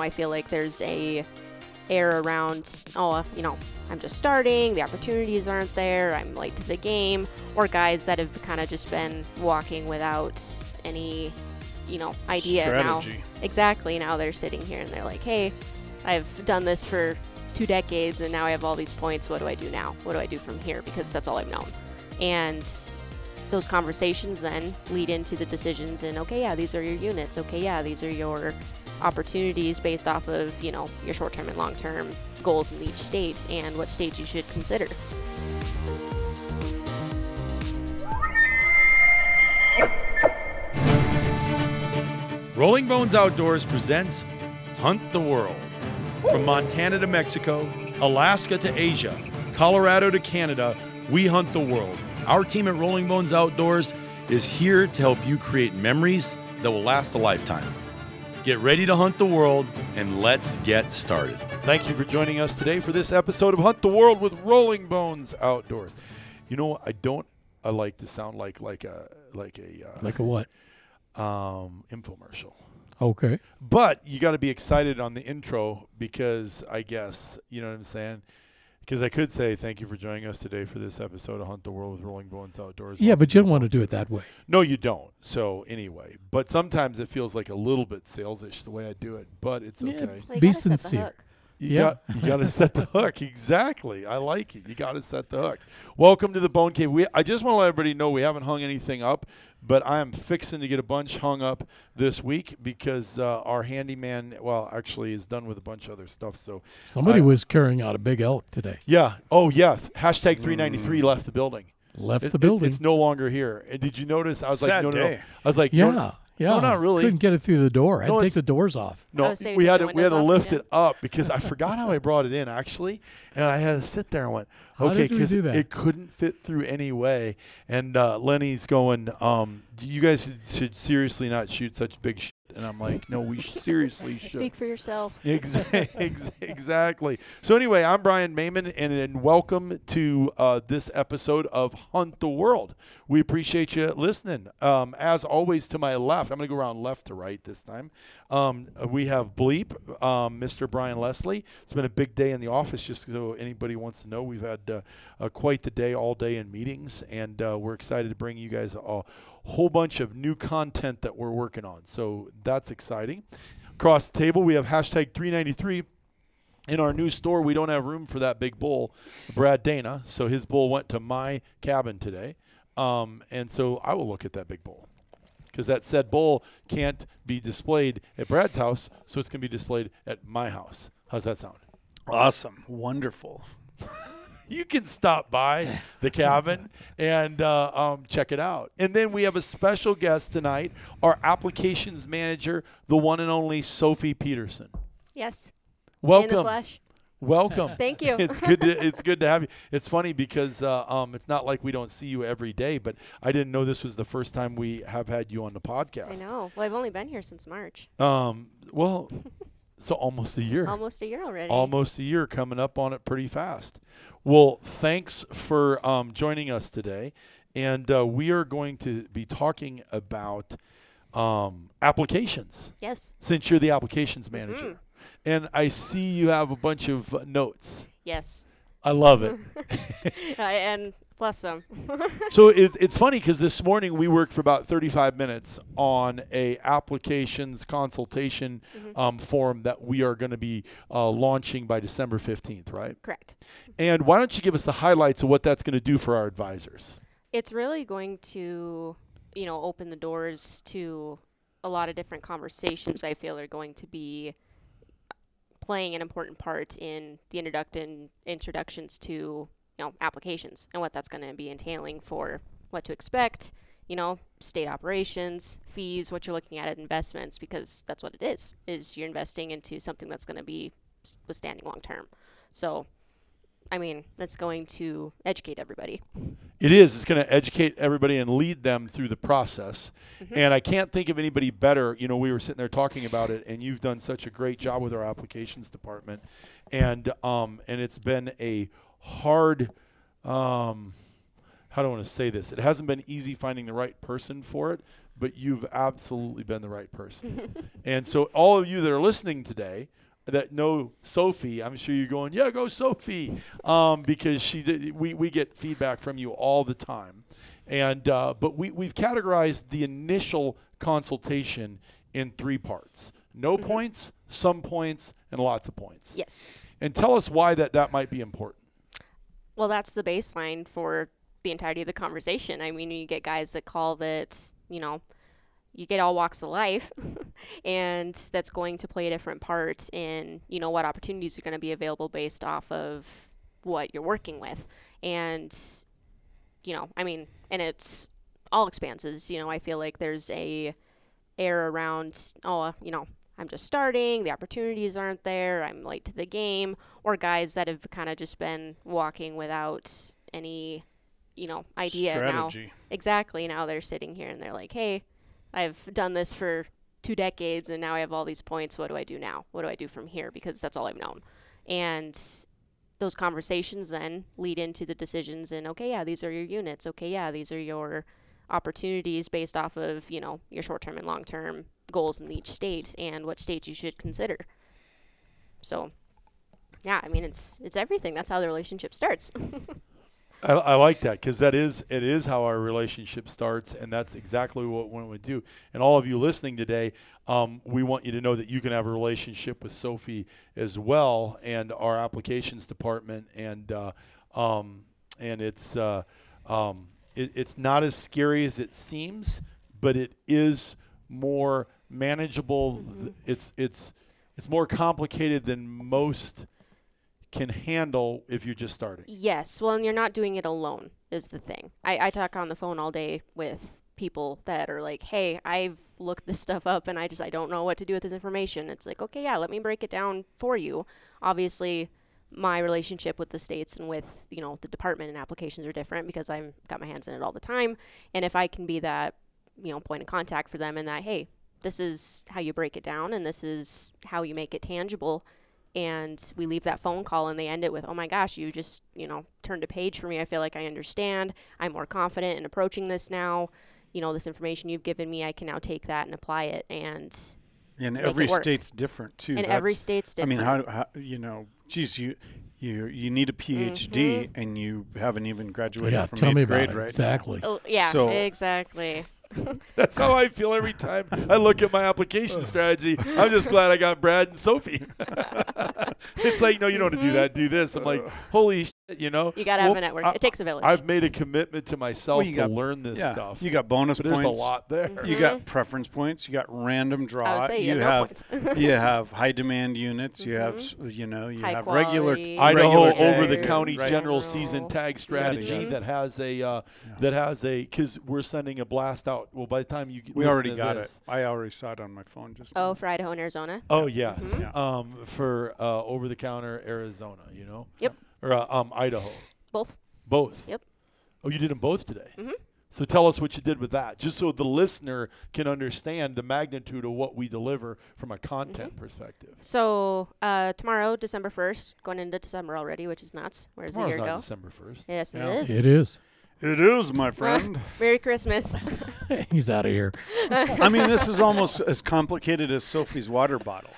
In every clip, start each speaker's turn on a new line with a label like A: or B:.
A: know, I feel like there's a air around, oh, you know, I'm just starting, the opportunities aren't there, I'm late to the game, or guys that have kind of just been walking without any, you know, idea
B: Strategy.
A: now. Exactly. Now they're sitting here and they're like, hey, I've done this for two decades and now I have all these points. What do I do now? What do I do from here? Because that's all I've known. And those conversations then lead into the decisions and okay, yeah, these are your units. Okay, yeah, these are your opportunities based off of, you know, your short-term and long-term goals in each state and what state you should consider.
C: Rolling Bones Outdoors presents Hunt the World. From Montana to Mexico, Alaska to Asia, Colorado to Canada, we hunt the world. Our team at Rolling Bones Outdoors is here to help you create memories that will last a lifetime. Get ready to hunt the world and let's get started. Thank you for joining us today for this episode of Hunt the World with Rolling Bones Outdoors. You know, I don't I like to sound like like a like a uh,
D: Like a what?
C: um infomercial.
D: Okay.
C: But you got to be excited on the intro because I guess, you know what I'm saying? Because I could say thank you for joining us today for this episode of Hunt the World with Rolling Bones Outdoors.
D: Yeah, but you don't want to do it that way.
C: No, you don't. So anyway, but sometimes it feels like a little bit salesish the way I do it, but it's
D: Yeah.
C: okay.
A: Well, you
D: Be
A: gotta set the
D: sincere.
A: hook.
C: You
D: Yeah.
C: got you got to set the hook. Exactly. I like it. You got to set the hook. Welcome to the Bone Cave. We I just want to let everybody know we haven't hung anything up, but I am fixing to get a bunch hung up this week because uh, our handyman, well, actually is done with a bunch of other stuff. So
D: Somebody
C: I-
D: was carrying out a big elk today.
C: yeah. Oh yeah. Hashtag 393 left the building.
D: Left
C: It-
D: the
C: it-
D: building.
C: it's no longer here. And did you notice? I was like, no, no, no. I was like,
D: yeah,
C: no,
D: yeah.
C: not really.
D: Couldn't get it through the door. I
C: No,
D: had to take the doors off.
C: No,
A: I
C: we had to we had to
A: windows off and
C: lift
A: down.
C: it up because I forgot how I brought it in actually, and I had to sit there and went, okay,
D: did we
C: it couldn't fit through any way. And uh, Lenny's going, um, you guys should, should seriously not shoot such big shit. And I'm like, no, we seriously should.
A: Speak for yourself.
C: Exactly. So anyway, I'm Brian Mayman, and, and welcome to uh, this episode of Hunt the World. We appreciate you listening. Um, as always, to my left, I'm going to go around left to right this time. Um, we have Bleep, um, Mr. Brian Leslie. It's been a big day in the office. Just so anybody wants to know, we've had uh, uh, quite the day, all day in meetings, and uh, we're excited to bring you guys a whole bunch of new content that we're working on. So that's exciting. Across the table, we have hashtag 393. In our new store, we don't have room for that big bull, Brad Dana. So his bull went to my cabin today. Um, and so I will look at that big bull because that said bull can't be displayed at Brad's house. So it's going to be displayed at my house. How's that sound?
B: Awesome. Wonderful.
C: you can stop by the cabin and uh, um, check it out. And then we have a special guest tonight, our applications manager, the one and only Sophie Peterson.
A: Yes. In the
C: Welcome,
A: flesh.
C: welcome.
A: Thank you.
C: it's good. To, it's good to have you. It's funny because uh, um, it's not like we don't see you every day, but I didn't know this was the first time we have had you on the podcast.
A: I know. Well, I've only been here since March.
C: Um, well, so almost a year.
A: Almost a year already.
C: almost a year coming up on it pretty fast well thanks for um, joining us today. And uh, we are going to be talking about um, applications.
A: Yes.
C: since you're the applications manager. And i see you have a bunch of uh, notes.
A: Yes.
C: i love it.
A: Uh, and plus them.
C: so it, it's funny because this morning we worked for about 35 minutes on a applications consultation um, form that we are going to be uh, launching by december 15th right
A: Correct.
C: And why don't you give us the highlights of what that's going to do for our advisors?
A: It's really going to, you know, open the doors to a lot of different conversations I feel are going to be playing an important part in the introduction introductions to, you know, applications and what that's going to be entailing for what to expect, you know, state operations, fees, what you're looking at at investments because that's what it is. Is you're investing into something that's going to be withstanding long term. So, I mean, that's going to educate everybody.
C: It is. It's going to educate everybody and lead them through the process. And I can't think of anybody better. You know, we were sitting there talking about it, and you've done such a great job with our applications department, and um, and it's been a hard. Um, how do I want to say this? It hasn't been easy finding the right person for it, but you've absolutely been the right person. and so, all of you that are listening today that know Sophie, I'm sure you're going, yeah, go Sophie, um, because she did, we we get feedback from you all the time, and uh, but we we've categorized the initial consultation in three parts: no points, some points, and lots of points.
A: Yes.
C: And tell us why that that might be important.
A: Well, that's the baseline for the entirety of the conversation. I mean, you get guys that call that, you know, you get all walks of life, and that's going to play a different part in, you know, what opportunities are going to be available based off of what you're working with. And, you know, I mean, and it's all expanses. You know, I feel like there's a air around, oh, uh, you know, I'm just starting, the opportunities aren't there, I'm late to the game, or guys that have kind of just been walking without any, you know, idea now. Exactly. Now they're sitting here and they're like, hey, I've done this for two decades and now I have all these points. What do I do now? What do I do from here? Because that's all I've known. And those conversations then lead into the decisions and okay, yeah, these are your units. Okay, yeah, these are your opportunities based off of, you know, your short term and long term goals in each state and what state you should consider. So yeah, I mean it's it's everything. That's how the relationship starts.
C: I, I like that because that is it is how our relationship starts, and that's exactly what we would do. And all of you listening today, um, we want you to know that you can have a relationship with Sophie as well, and our applications department, and uh, um, and it's uh, um, it, it's not as scary as it seems, but it is more manageable. Mm-hmm. It's it's it's more complicated than most can handle if you're just starting.
A: Yes. Well, and you're not doing it alone, is the thing. I, I talk on the phone all day with people that are like, hey, I've looked this stuff up and I just, I don't know what to do with this information. It's like, okay, yeah, let me break it down for you. Obviously, my relationship with the states and with, you know, the department and applications are different because I've got my hands in it all the time. And if I can be that, you know, point of contact for them and that, hey, this is how you break it down and this is how you make it tangible and we leave that phone call and they end it with oh my gosh you just you know turned a page for me i feel like i understand i'm more confident in approaching this now you know this information you've given me i can now take that and apply it and
B: And
A: Make
B: every
A: it work.
B: state's different too.
A: and every state's different I
B: mean, how, how you know, geez, you you you need a PhD mm-hmm. and you haven't even graduated
D: yeah,
B: from
D: tell
B: eighth
D: me about
B: grade,
D: it.
B: right?
D: Exactly.
A: oh, yeah
B: So-
A: exactly
C: That's how I feel every time I look at my application strategy. I'm just glad I got Brad and Sophie. it's like, no, you don't want to do that. Do this. I'm like, uh. holy shit, you know.
A: you gotta have
C: Well,
A: a network
C: I-
A: it takes a village
C: I've made a commitment to myself
B: Well,
C: to
B: got-
C: learn this
B: yeah,
C: stuff.
B: you got bonus
C: but there's
B: points.
C: a lot there.
A: Mhm.
B: You got preference points. You got random draw.
A: i would say you,
B: you
A: have,
B: have you have high demand units. You have
A: Mhm.
B: you know you
A: High
B: have regular
A: quality.
C: Idaho
B: regular
C: over the
B: tags,
C: county
B: right.
C: general
A: General.
C: season tag
B: Yada,
C: strategy
B: yada.
C: that has a uh, that has a because we're sending a blast out. Well, by the time you get
B: We already
C: to
B: got
C: this-
B: it. I already saw it on my phone just.
A: oh
B: now.
A: for idaho and arizona
C: Oh yes,
B: Mhm. Yeah.
C: um, for uh, over the counter Arizona, you know.
A: Yep.
C: Or uh, um, Idaho.
A: both
C: Both.
A: Yep.
C: Oh, you did them both today.
A: Mhm.
C: So tell us what you did with that, just so the listener can understand the magnitude of what we deliver from a content
A: Mm-hmm.
C: perspective.
A: so uh, tomorrow december 1st going into december already which is nuts where's the
C: Tomorrow's
A: year
C: not
A: go
C: December first.
A: yes
B: Yeah.
A: it is
D: It is.
B: It is, my friend.
A: merry christmas
D: He's out of here.
B: I mean, this is almost as complicated as Sophie's water bottle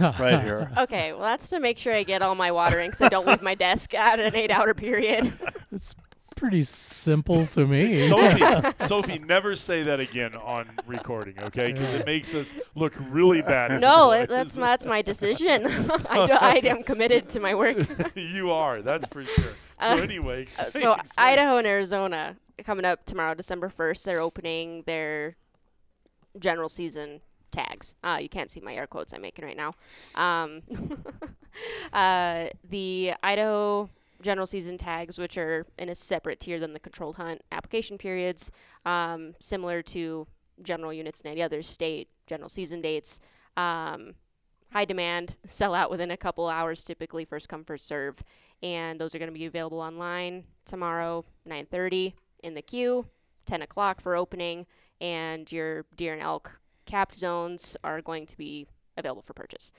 B: right here.
A: Okay, well, that's to make sure I get all my watering so I don't leave my desk at an eight hour period.
D: It's pretty simple to me.
C: Sophie, Sophie, never say that again on recording, okay? Because it makes us look really bad.
A: no, it, that's my, that's my decision. I, do, I am committed to my work.
C: you are. That's for sure. So
A: Uh,
C: anyway,
A: Uh, so. Idaho and Arizona coming up tomorrow, December first. They're opening their general season tags. Uh, you can't see my air quotes I'm making right now. Um, uh, the Idaho general season tags, which are in a separate tier than the controlled hunt application periods, um, similar to general units in any other state, general season dates. Um, high demand, sell out within a couple hours, typically first come first serve, and those are going to be available online tomorrow, 9:30 in the queue, 10 o'clock for opening, and your deer and elk capped zones are going to be available for purchase.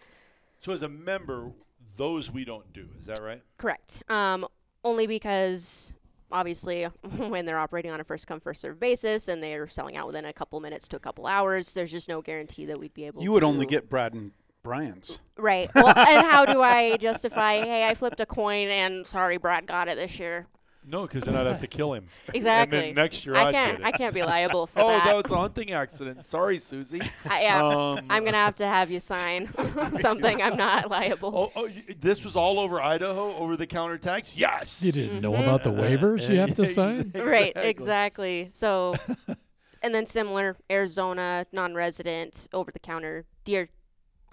C: So as a member, those we don't do. Is that right?
A: Correct. Um, only because obviously, when they're operating on a first come first serve basis and they're selling out within a couple minutes to a couple hours, there's just no guarantee that we'd be able.
B: You would only get Brad and Brian's.
A: right. Well, and how do I justify? Hey, I flipped a coin and sorry, Brad got it this year.
C: No, because then I'd have to kill him.
A: Exactly.
C: And then next year
A: I
C: I'd
A: can't.
C: get
A: I can't be liable for
C: oh,
A: that.
C: that was a hunting accident. Sorry, Susie.
A: I, yeah,
C: Um,
A: I'm gonna have to have you sign something. I'm not liable.
C: Oh, oh, this was all over Idaho, over the counter tax. Yes.
D: You didn't know about the waivers you have to sign?
A: Right, exactly. So, and then similar Arizona non-resident over-the-counter deer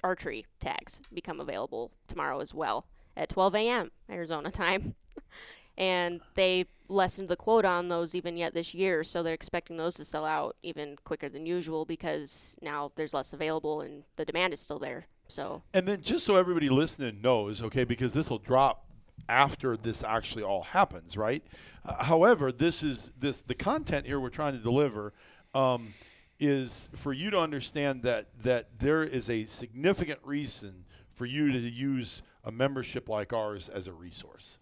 A: archery tags become available tomorrow as well at 12 a.m. Arizona time, and they lessened the quota on those even yet this year. So they're expecting those to sell out even quicker than usual because now there's less available and the demand is still there. So
C: And then just so everybody listening knows, okay, because this will drop after this actually all happens, right? Uh, however, this is this the content here we're trying to deliver um, is for you to understand that that there is a significant reason for you to use a membership like ours as a resource,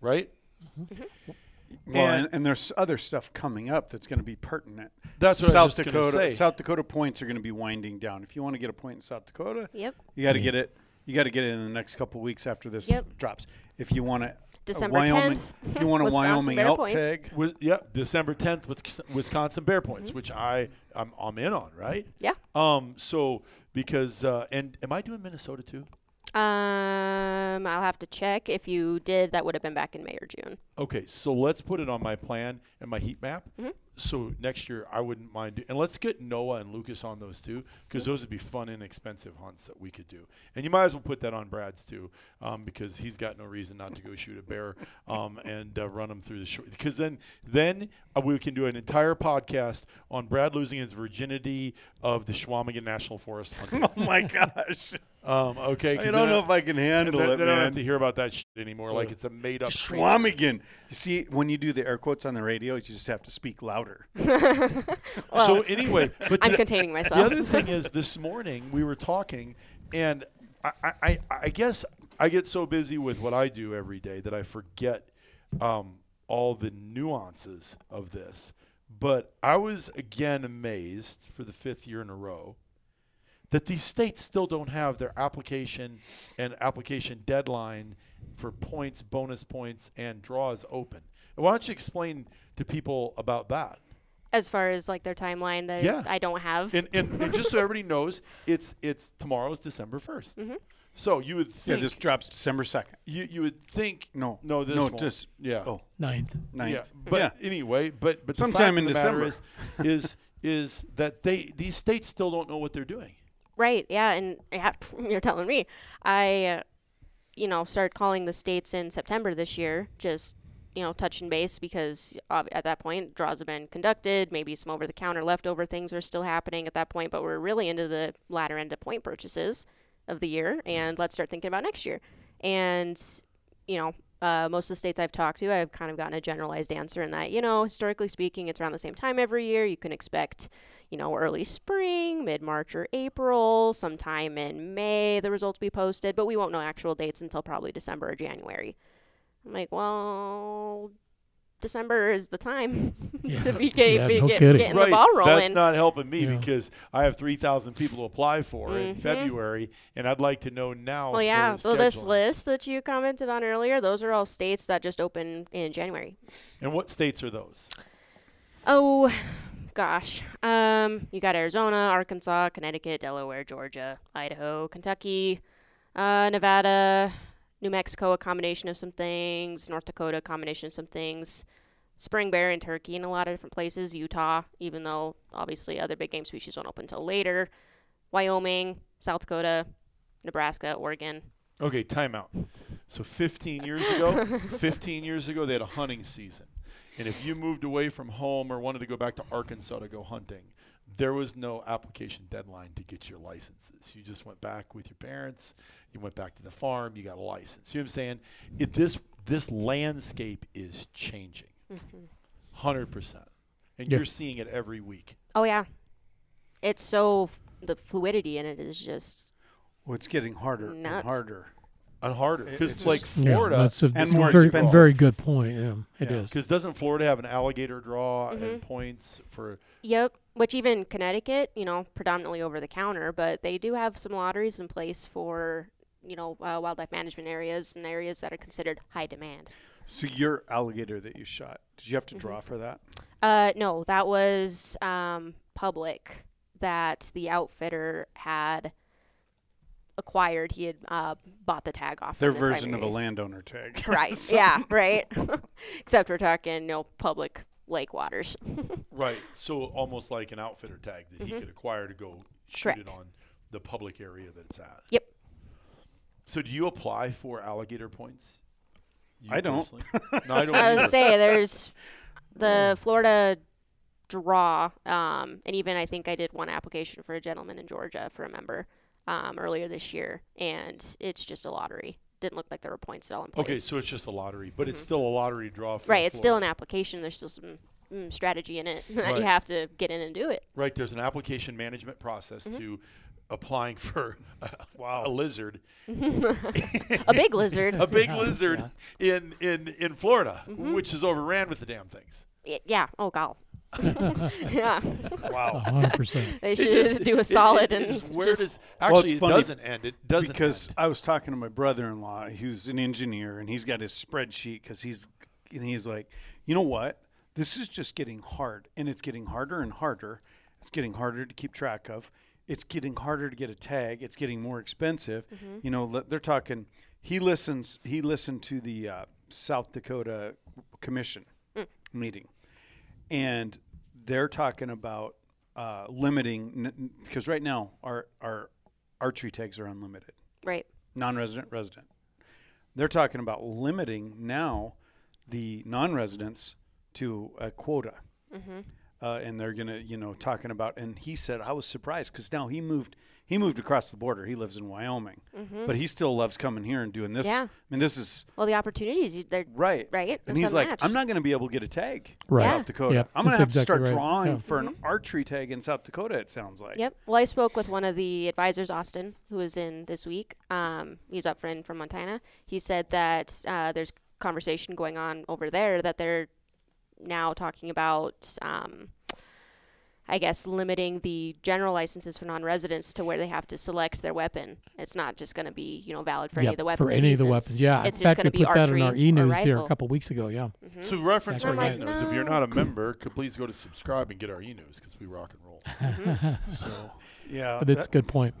C: right? Mm-hmm.
B: Well,
C: And-
B: and, and there's other stuff coming up that's going to be pertinent.
C: That's what I
B: South
C: was
B: Dakota.
C: say.
B: South Dakota points are going to be winding down. If you want to get a point in South Dakota,
A: yep,
B: you got to mm. get it. You got to get it in the next couple weeks after this
A: Yep.
B: drops. If you want to
A: December
B: Wyoming,
A: 10th,
B: if you want a
A: Wisconsin
B: Wyoming
A: Bear
B: elk
A: points.
B: tag,
C: Was, yep, December 10th, Wis- Wisconsin Bear Points,
A: Mm-hmm.
C: which I I'm, I'm in on, right?
A: yeah.
C: Um, so because uh, and am I doing Minnesota too?
A: Um, I'll have to check. If you did, that would have been back in May or June.
C: Okay, so let's put it on my plan and my heat map.
A: Mhm.
C: So next year I wouldn't mind, do, and let's get Noah and Lucas on those too, because those would be fun, inexpensive hunts that we could do. And you might as well put that on Brad's too, um, because he's got no reason not to go shoot a bear um, and uh, run him through the short. Because then, then uh, we can do an entire podcast on Brad losing his virginity of the Chequamegon National Forest hunting.
B: oh my gosh,
C: um, okay, 'cause
B: I don't
C: then
B: know if I can handle
C: then,
B: it,
C: then I don't
B: man.
C: have to hear about that shit anymore. Like it's a made up.
B: Chequamegon. You see, when you do the air quotes on the radio, you just have to speak louder.
A: Well,
C: so anyway, but
A: I'm
C: the-
A: containing myself.
C: The other thing is, this morning we were talking, and I, I, I- I guess I get so busy with what I do every day that I forget um, all the nuances of this. But I was again amazed for the fifth year in a row that these states still don't have their application and application deadline for points, bonus points, and draws open. Why don't you explain to people about that?
A: as far as like their timeline that
C: Yeah.
A: I don't have.
C: And, and, and just so everybody knows, it's it's tomorrow's December 1st
A: Mhm.
C: So you would
B: Yeah,
C: think
B: this drops December second.
C: you you would think
B: No,
C: no this
B: no,
C: won't.
B: just
C: yeah
B: oh,
D: Ninth.
B: ninth.
C: yeah but
B: yeah.
C: anyway but but the
B: Sometime
C: fact
B: in
C: of the
B: December.
C: is is is that they these states still don't know what they're doing.
A: Right. Yeah. And yeah, you're telling me. I, uh, you know, started calling the states in September this year, just, you know, touching base because ob- at that point, draws have been conducted. Maybe some over the counter leftover things are still happening at that point, but we're really into the latter end of point purchases of the year. And let's start thinking about next year. And, you know, uh, most of the states I've talked to, I've kind of gotten a generalized answer in that, you know, historically speaking, it's around the same time every year. You can expect, you know, early spring, mid March or April, sometime in May, the results be posted, but we won't know actual dates until probably December or January. I'm like, well, December is the time
D: Yeah.
A: to be, get,
D: Yeah,
A: be
D: no
A: get- getting
C: right,
A: the ball rolling.
C: that's not helping me
D: Yeah.
C: because I have three thousand people to apply for in
A: Mhm.
C: February, and I'd like to know now.
A: well, yeah. So this list that you commented on earlier, those are all states that just open in January.
C: and what states are those?
A: Oh, gosh. Um, you got Arizona, Arkansas, Connecticut, Delaware, Georgia, Idaho, Kentucky, uh, Nevada, New Mexico, a combination of some things, North Dakota, a combination of some things, spring bear in Turkey in a lot of different places, Utah, even though obviously other big game species won't open until later, Wyoming, South Dakota, Nebraska, Oregon.
C: Okay, timeout. So 15 years ago, 15 years ago, they had a hunting season. And if you moved away from home or wanted to go back to Arkansas to go hunting, there was no application deadline to get your licenses. You just went back with your parents, you went back to the farm, you got a license. You know what I'm saying? It, this this landscape is changing, mm-hmm. hundred percent, and
D: Yeah.
C: you're seeing it every week.
A: Oh, yeah. It's so, f- the fluidity in it is just
B: Well, it's getting harder and harder.
C: And harder because
B: it's
C: like Florida,
D: Yeah, that's a
B: and more
D: very,
B: expensive.
D: very good point. Yeah, it
B: Yeah.
D: is.
C: because doesn't Florida have an alligator draw
A: Mhm.
C: and points for?
A: Yep. Which even Connecticut, you know, predominantly over the counter, but they do have some lotteries in place for, you know, uh, wildlife management areas and areas that are considered high demand.
B: So your alligator that you shot, did you have to
A: Mhm.
B: draw for that?
A: Uh, no, that was um, public that the outfitter had acquired. He had uh, bought the tag off.
B: Their
A: from the
B: version of a landowner tag.
A: Right.
B: So-
A: yeah. Right. Except we're talking, you know, public lake waters.
C: Right. So almost like an outfitter tag that he
A: Mhm.
C: could acquire to go shoot it on the public area that it's at.
A: Yep.
C: So do you apply for alligator points? You
B: I don't.
C: no, I don't.
A: I
C: either.
A: would say there's the Florida draw, um, and even I think I did one application for a gentleman in Georgia for a member um, earlier this year, and it's just a lottery. Didn't look like there were points at all in place.
C: Okay, so it's just a lottery, but it's
A: Mhm.
C: still a lottery draw. For
A: right, it's still an application. There's still some mm, strategy in it that
C: Right.
A: you have to get in and do it.
C: right. There's an application management process
A: Mhm.
C: to applying for a,
B: Wow.
C: a lizard,
A: a big lizard.
C: a big
D: Yeah,
C: lizard in in in Florida,
A: Mhm.
C: which is overran with the damn things.
A: Y- yeah. Oh god. yeah.
B: Wow.
D: hundred percent.
A: They should
C: just-
A: do a solid
C: it-
A: and
C: where
A: just
C: does,
B: Well, it's
C: actually it
B: funny
C: doesn't end. It doesn't
B: because
C: end.
B: I was talking to my brother-in-law, who's an engineer, and he's got his spreadsheet because he's and he's like, you know what? This is just getting hard, and it's getting harder and harder. It's getting harder to keep track of. It's getting harder to get a tag. It's getting more expensive. You know, they're talking. He listens. He listened to the uh, South Dakota Commission meeting, and they're talking about uh, limiting because right now our our archery tags are unlimited
A: right.
B: non-resident resident they're talking about limiting now the non-residents to a quota
A: Mm-hmm.
B: uh, and they're gonna you know talking about and he said i was surprised because now he moved he moved across the border he lives in wyoming
A: Mm-hmm.
B: but he still loves coming here and doing this
A: Yeah.
B: i mean this is
A: well, the opportunities you- they're
B: right
A: right.
B: and
A: It's
B: he's like i'm not going to be able to get a tag
D: Right.
A: Yeah.
B: south dakota
D: Yep,
B: i'm going to
D: that's
B: have to start
D: right.
B: drawing
D: Yeah.
B: for an
A: Mm-hmm.
B: archery tag in south dakota it sounds like
A: Yep. Well, I spoke with one of the advisors, Austin, who was in this week. Um, he's up friend from Montana. He said that uh, there's conversation going on over there that they're now talking about, um, I guess, limiting the general licenses for non-residents to where they have to select their weapon. It's not just going to be, you know, valid for any of the weapons.
D: for any of the weapons. Yeah.
A: It's
D: in fact,
A: going
D: we put that in our e-news here a couple weeks ago. Yeah.
A: Mhm.
C: So reference our
D: Exactly
C: e-news.
A: right.
C: If you're not a member, could please go to subscribe and get our e-news because we rock and roll.
B: so yeah
D: but it's a good point.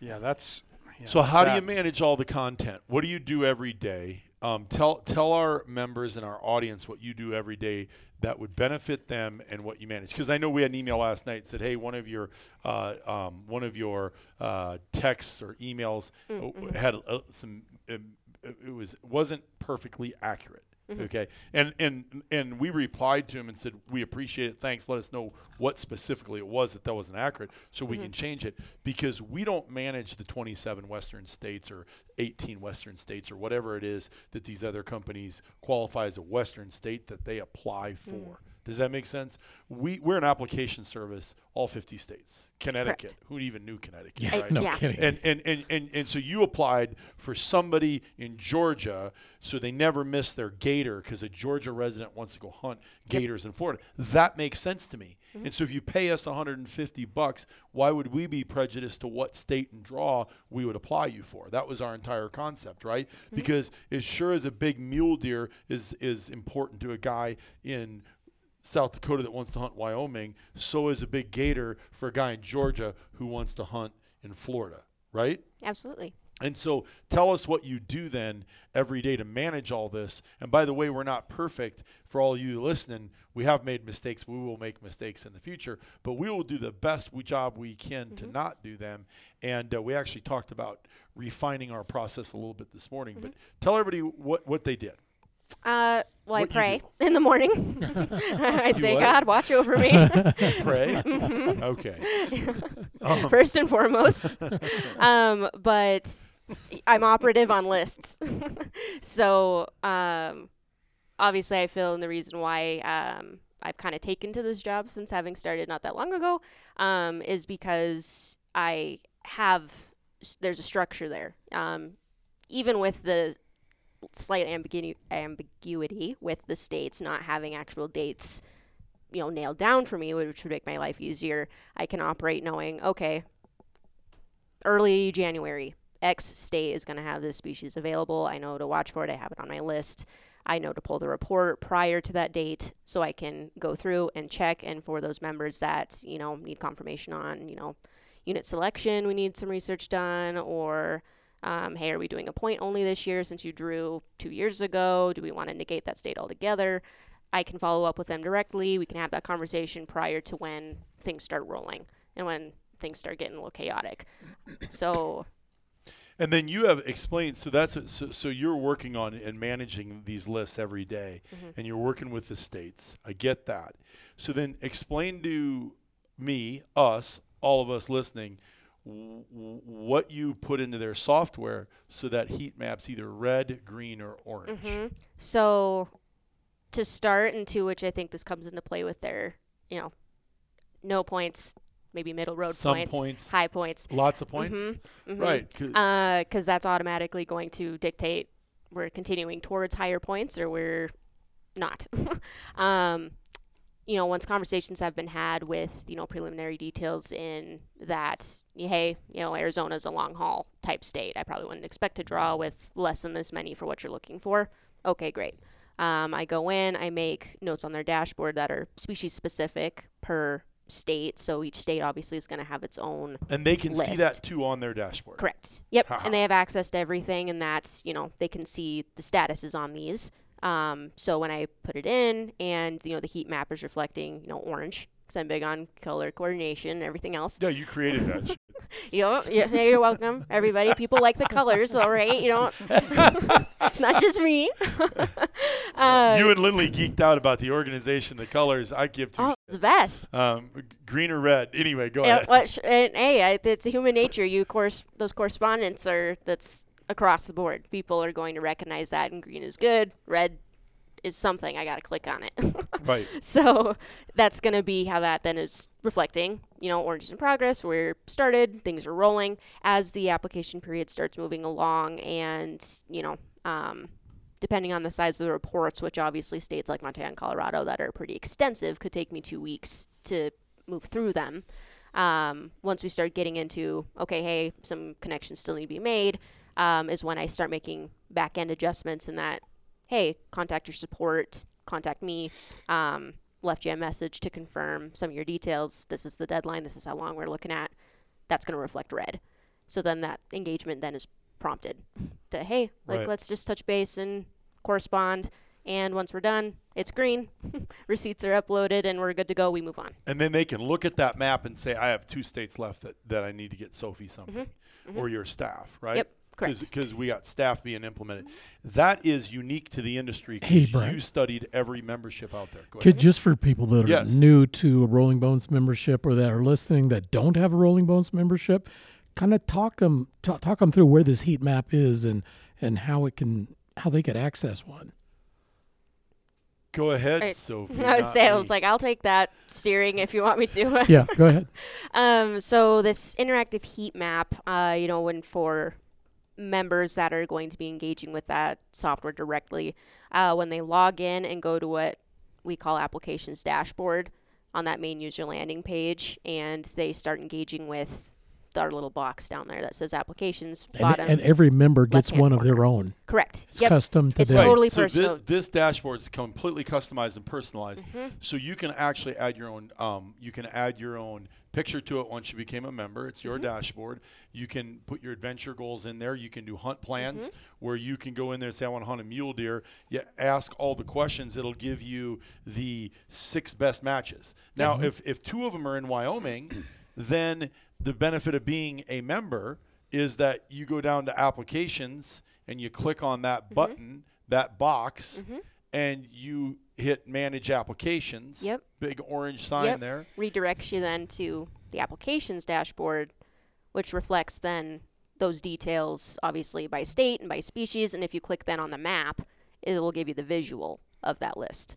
B: yeah that's yeah,
C: so
B: it's
C: how do you manage all the content? What do you do every day? Um, tell tell our members and our audience what you do every day that would benefit them and what you manage. Because I know we had an email last night that said, "Hey, one of your uh, um, one of your uh, texts or emails uh,
A: Mm-hmm.
C: had uh, some um, it was wasn't perfectly accurate."
A: Mm-hmm.
C: Okay, and and and we replied to him and said we appreciate it. Thanks. Let us know what specifically it was that that wasn't accurate, so we can change it because we don't manage the 27 Western states or 18 Western states or whatever it is that these other companies qualify as a Western state that they apply for. Does that make sense? We we're an application service, all 50 states. Connecticut. Who even knew Connecticut?
D: Yeah.
C: right?
D: No
A: Yeah.
D: kidding.
C: and, and, and, and, and so you applied for somebody in Georgia so they never miss their gator because a Georgia resident wants to go hunt gators in Florida. That makes sense to me. Mm-hmm. And so if you pay us 150 bucks, why would we be prejudiced to what state and draw we would apply you for? That was our entire concept, right? Mm-hmm. Because as sure as a big mule deer is is important to a guy in South Dakota that wants to hunt Wyoming, so is a big gator for a guy in Georgia who wants to hunt in Florida, right?
A: Absolutely.
C: And so tell us what you do then every day to manage all this. And by the way, we're not perfect. For all you listening, we have made mistakes. We will make mistakes in the future, but we will do the best we job we can to not do them. And uh, we actually talked about refining our process a little bit this morning. But tell everybody what, what they did.
A: Uh, well, I
C: What you
A: pray in the morning. I say,
C: what?
A: God, watch over me.
C: Pray. okay.
A: first and foremost. um, but I'm operative on lists. so um, obviously, I feel and the reason why um, I've kind of taken to this job since having started not that long ago um, is because I have, s- there's a structure there. Um, even with the slight ambigu- ambiguity with the states not having actual dates, you know, nailed down for me, which would make my life easier, I can operate knowing, okay, early January, X state is going to have this species available. I know to watch for it. I have it on my list. I know to pull the report prior to that date so I can go through and check. And for those members that, you know, need confirmation on, you know, unit selection, we need some research done, or um, hey, are we doing a point only this year since you drew two years ago? Do we want to negate that state altogether? I can follow up with them directly. We can have that conversation prior to when things start rolling and when things start getting a little chaotic. So,
C: And then you have explained. So that's so, so you're working on and managing these lists every day,
A: Mhm.
C: and you're working with the states. I get that. So then explain to me, us, all of us listening, w- what you put into their software so that heat maps either red, green, or orange.
A: mhm. so to start, and to which I think this comes into play with their, you know, no points, maybe middle road
C: Some
A: points,
C: points,
A: high points.
C: lots of points.
A: Mhm, mhm.
C: Right. 'cause-
A: because that's automatically going to dictate we're continuing towards higher points or we're not. um, you know, once conversations have been had with you know preliminary details in that, hey, you know, Arizona's a long haul type state. I probably wouldn't expect to draw with less than this many for what you're looking for. Okay, great. Um, I go in, I make notes on their dashboard that are species specific per state. So each state obviously is going to have its own
C: and they can see that
A: list.
C: too on their dashboard.
A: Correct. Yep. And they have access to everything, and that's you know they can see the statuses on these. Um, so when I put it in, and you know the heat map is reflecting you know orange because I'm big on color coordination and everything else.
C: Yeah, you created that.
A: You know, yeah, you're welcome, everybody. People like the colors, all right. You know, it's not just me. uh,
C: you and Lindley geeked out about the organization, the colors. I give two.
A: oh, it's the best.
C: Um, green or red. Anyway, go
A: Yeah,
C: ahead.
A: what sh- and hey, I, it's a human nature. You course those correspondents are that's across the board. People are going to recognize that, and green is good. Red is something. I got to click on it.
C: Right.
A: so that's going to be how that then is reflecting. You know, orange is in progress. We're started. Things are rolling as the application period starts moving along, and you know, um, depending on the size of the reports, which obviously states like Montana and Colorado that are pretty extensive could take me two weeks to move through them. Um, once we start getting into okay, hey, some connections still need to be made, um, is when I start making back end adjustments and that hey, contact your support, contact me. Um, left you a message to confirm some of your details. This is the deadline. This is how long we're looking at. That's going to reflect red. So then that engagement then is prompted to hey, like
C: Right.
A: let's just touch base and correspond. And once we're done, it's green. Receipts are uploaded and we're good to go. We move on.
C: And then they can look at that map and say, I have two states left that, that I need to get Sophie something, or your staff, right?
A: Mm-hmm. Yep.
C: Because we got staff being implemented. That is unique to the industry.
D: Hey, Brian.
C: You studied every membership out there. Go
D: Could just for people that are
C: Yes.
D: new to a Rolling Bones membership or that are listening that don't have a Rolling Bones membership, kind of talk them talk, talk them through where this heat map is and and how it can how they could access one.
C: Go ahead,
A: Right.
C: Sophie.
A: I would
C: not
A: say I was like, I'll take that steering if you want me to.
D: Yeah, go ahead.
A: Um, so this interactive heat map, uh, you know, when for members that are going to be engaging with that software directly, uh, when they log in and go to what we call applications dashboard on that main user landing page, and they start engaging with our little box down there that says applications
D: And,
A: bottom.
D: and every member gets
A: left-hand
D: one of their own.
A: Correct.
D: It's
A: Yep.
D: custom to
A: It's
D: them.
A: totally
C: so
A: personal.
C: This, this dashboard is completely customized and personalized,
A: Mm-hmm.
C: so you can actually add your own. Um, you can add your own picture to it once you became a member. It's
A: Mm-hmm.
C: your dashboard. You can put your adventure goals in there. You can do hunt plans
A: Mm-hmm.
C: where you can go in there and say, "I want to hunt a mule deer." You ask all the questions. It'll give you the six best matches. Now, if if two of them are in Wyoming, then the benefit of being a member is that you go down to applications and you click on that
A: Mm-hmm.
C: button, that box, and you hit manage applications.
A: Yep.
C: Big orange sign
A: Yep.
C: there.
A: redirects you then to the applications dashboard, which reflects then those details, obviously by state and by species. And if you click then on the map, it will give you the visual of that list.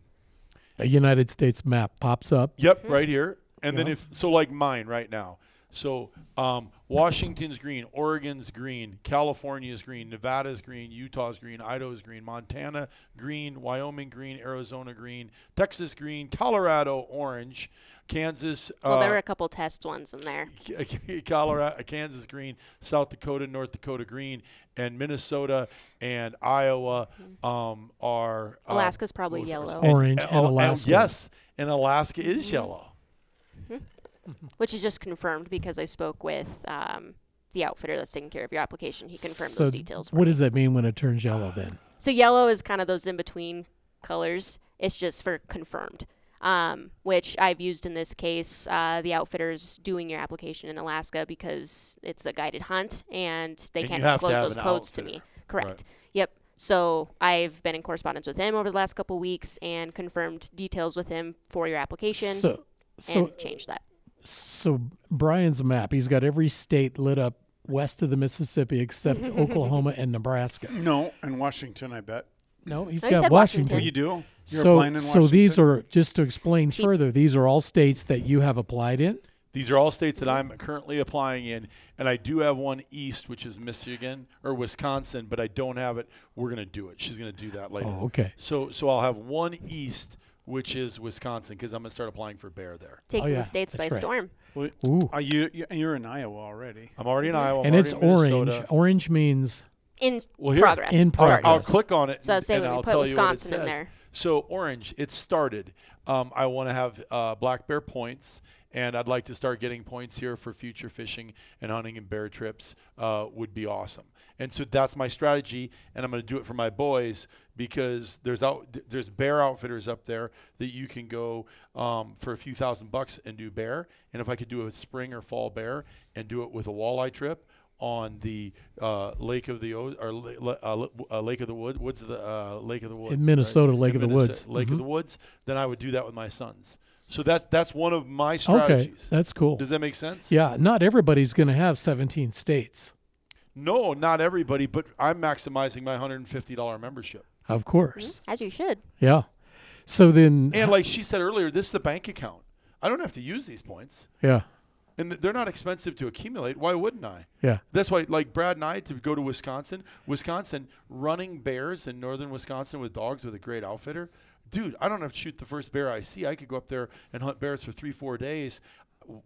D: A United States map pops up.
C: Yep,
A: Mm-hmm.
C: right here. And then if so like mine right now. So um, Washington's green, Oregon's green, California's green, Nevada's green, Utah's green, Idaho's green, Montana green, Wyoming green, Arizona green, Texas green, Colorado orange, Kansas.
A: Well, there
C: uh,
A: were a couple test ones in there.
C: Colorado, Kansas green, South Dakota, North Dakota green, and Minnesota and Iowa um, are um,
A: Alaska's probably
C: what was the first
A: yellow.
C: one?
D: Orange and Alaska.
C: yes, and Alaska is
A: Mm-hmm.
C: yellow.
A: Which is just confirmed because I spoke with um, the outfitter that's taking care of your application. He confirmed
D: So
A: those details. For
D: What
A: me.
D: does that mean when it turns yellow then?
A: So yellow is kind of those in between colors. It's just for confirmed, um, which I've used in this case. Uh, the outfitter's doing your application in Alaska because it's a guided hunt and they
C: And
A: can't
C: you have to
A: disclose those
C: an
A: codes to me. Correct.
C: Right.
A: Yep. So I've been in correspondence with him over the last couple weeks and confirmed details with him for your application
D: So, so,
A: and changed that.
D: So Brian's map. He's got every state lit up west of the Mississippi except Oklahoma and Nebraska.
B: No, and Washington, I bet.
D: No, he's
A: No, he
D: got Washington.
A: Washington.
B: Oh, you do? You're
D: so,
B: applying in
D: so these are just to explain
A: Cheap.
D: further. These are all states that you have applied in.
C: These are all states that I'm currently applying in, and I do have one east, which is Michigan or Wisconsin, but I don't have it. We're gonna do it. She's gonna do that later.
D: Oh, okay.
C: So, so I'll have one east, which is Wisconsin, because I'm gonna start applying for bear there.
A: Taking
D: Oh, yeah,
A: the states by
D: that's right.
A: storm.
B: Well,
D: Ooh.
B: Are you, you- you're in Iowa already.
C: I'm already in Iowa. I'm
D: and it's
C: in
D: orange.
C: Minnesota.
D: Orange means
A: In
C: Well, here-
A: progress.
D: In
C: I'll. I'll
D: progress.
C: click on it.
A: So I
C: and,
A: was saying
C: and
A: when we
C: I'll
A: put
C: tell you what it
A: Wisconsin in
C: says.
A: there.
C: So orange, it started. Um, I want to have uh, black bear points, and I'd like to start getting points here for future fishing and hunting and bear trips. Uh, would be awesome. And so that's my strategy, and I'm going to do it for my boys because there's out there's bear outfitters up there that you can go um, for a few thousand bucks and do bear. And if I could do a spring or fall bear and do it with a walleye trip on the uh, Lake of the o- or la- la- uh, uh, Lake of the Wood, Woods of the uh, Lake of the Woods, right?
D: Minnesota, Lake
C: In
D: of the Woods.
C: Lake of
D: Mhm.
C: the Woods. Then I would do that with my sons. So that's that's one of my strategies okay.
D: That's cool.
C: Does that make sense?
D: Yeah, not everybody's going to have 17 states,
C: No, not everybody, but I'm maximizing my $150 membership.
D: of course. Mm-hmm.
A: As you should.
D: Yeah. So then,
C: And like she said earlier, this is the bank account. I don't have to use these points.
D: yeah,
C: And th- they're not expensive to accumulate. Why wouldn't I?
D: yeah.
C: That's why, like Brad and I, to go to Wisconsin, Wisconsin, running bears in northern Wisconsin with dogs with a great outfitter. Dude, I don't have to shoot the first bear I see. I could go up there and hunt bears for three, four days.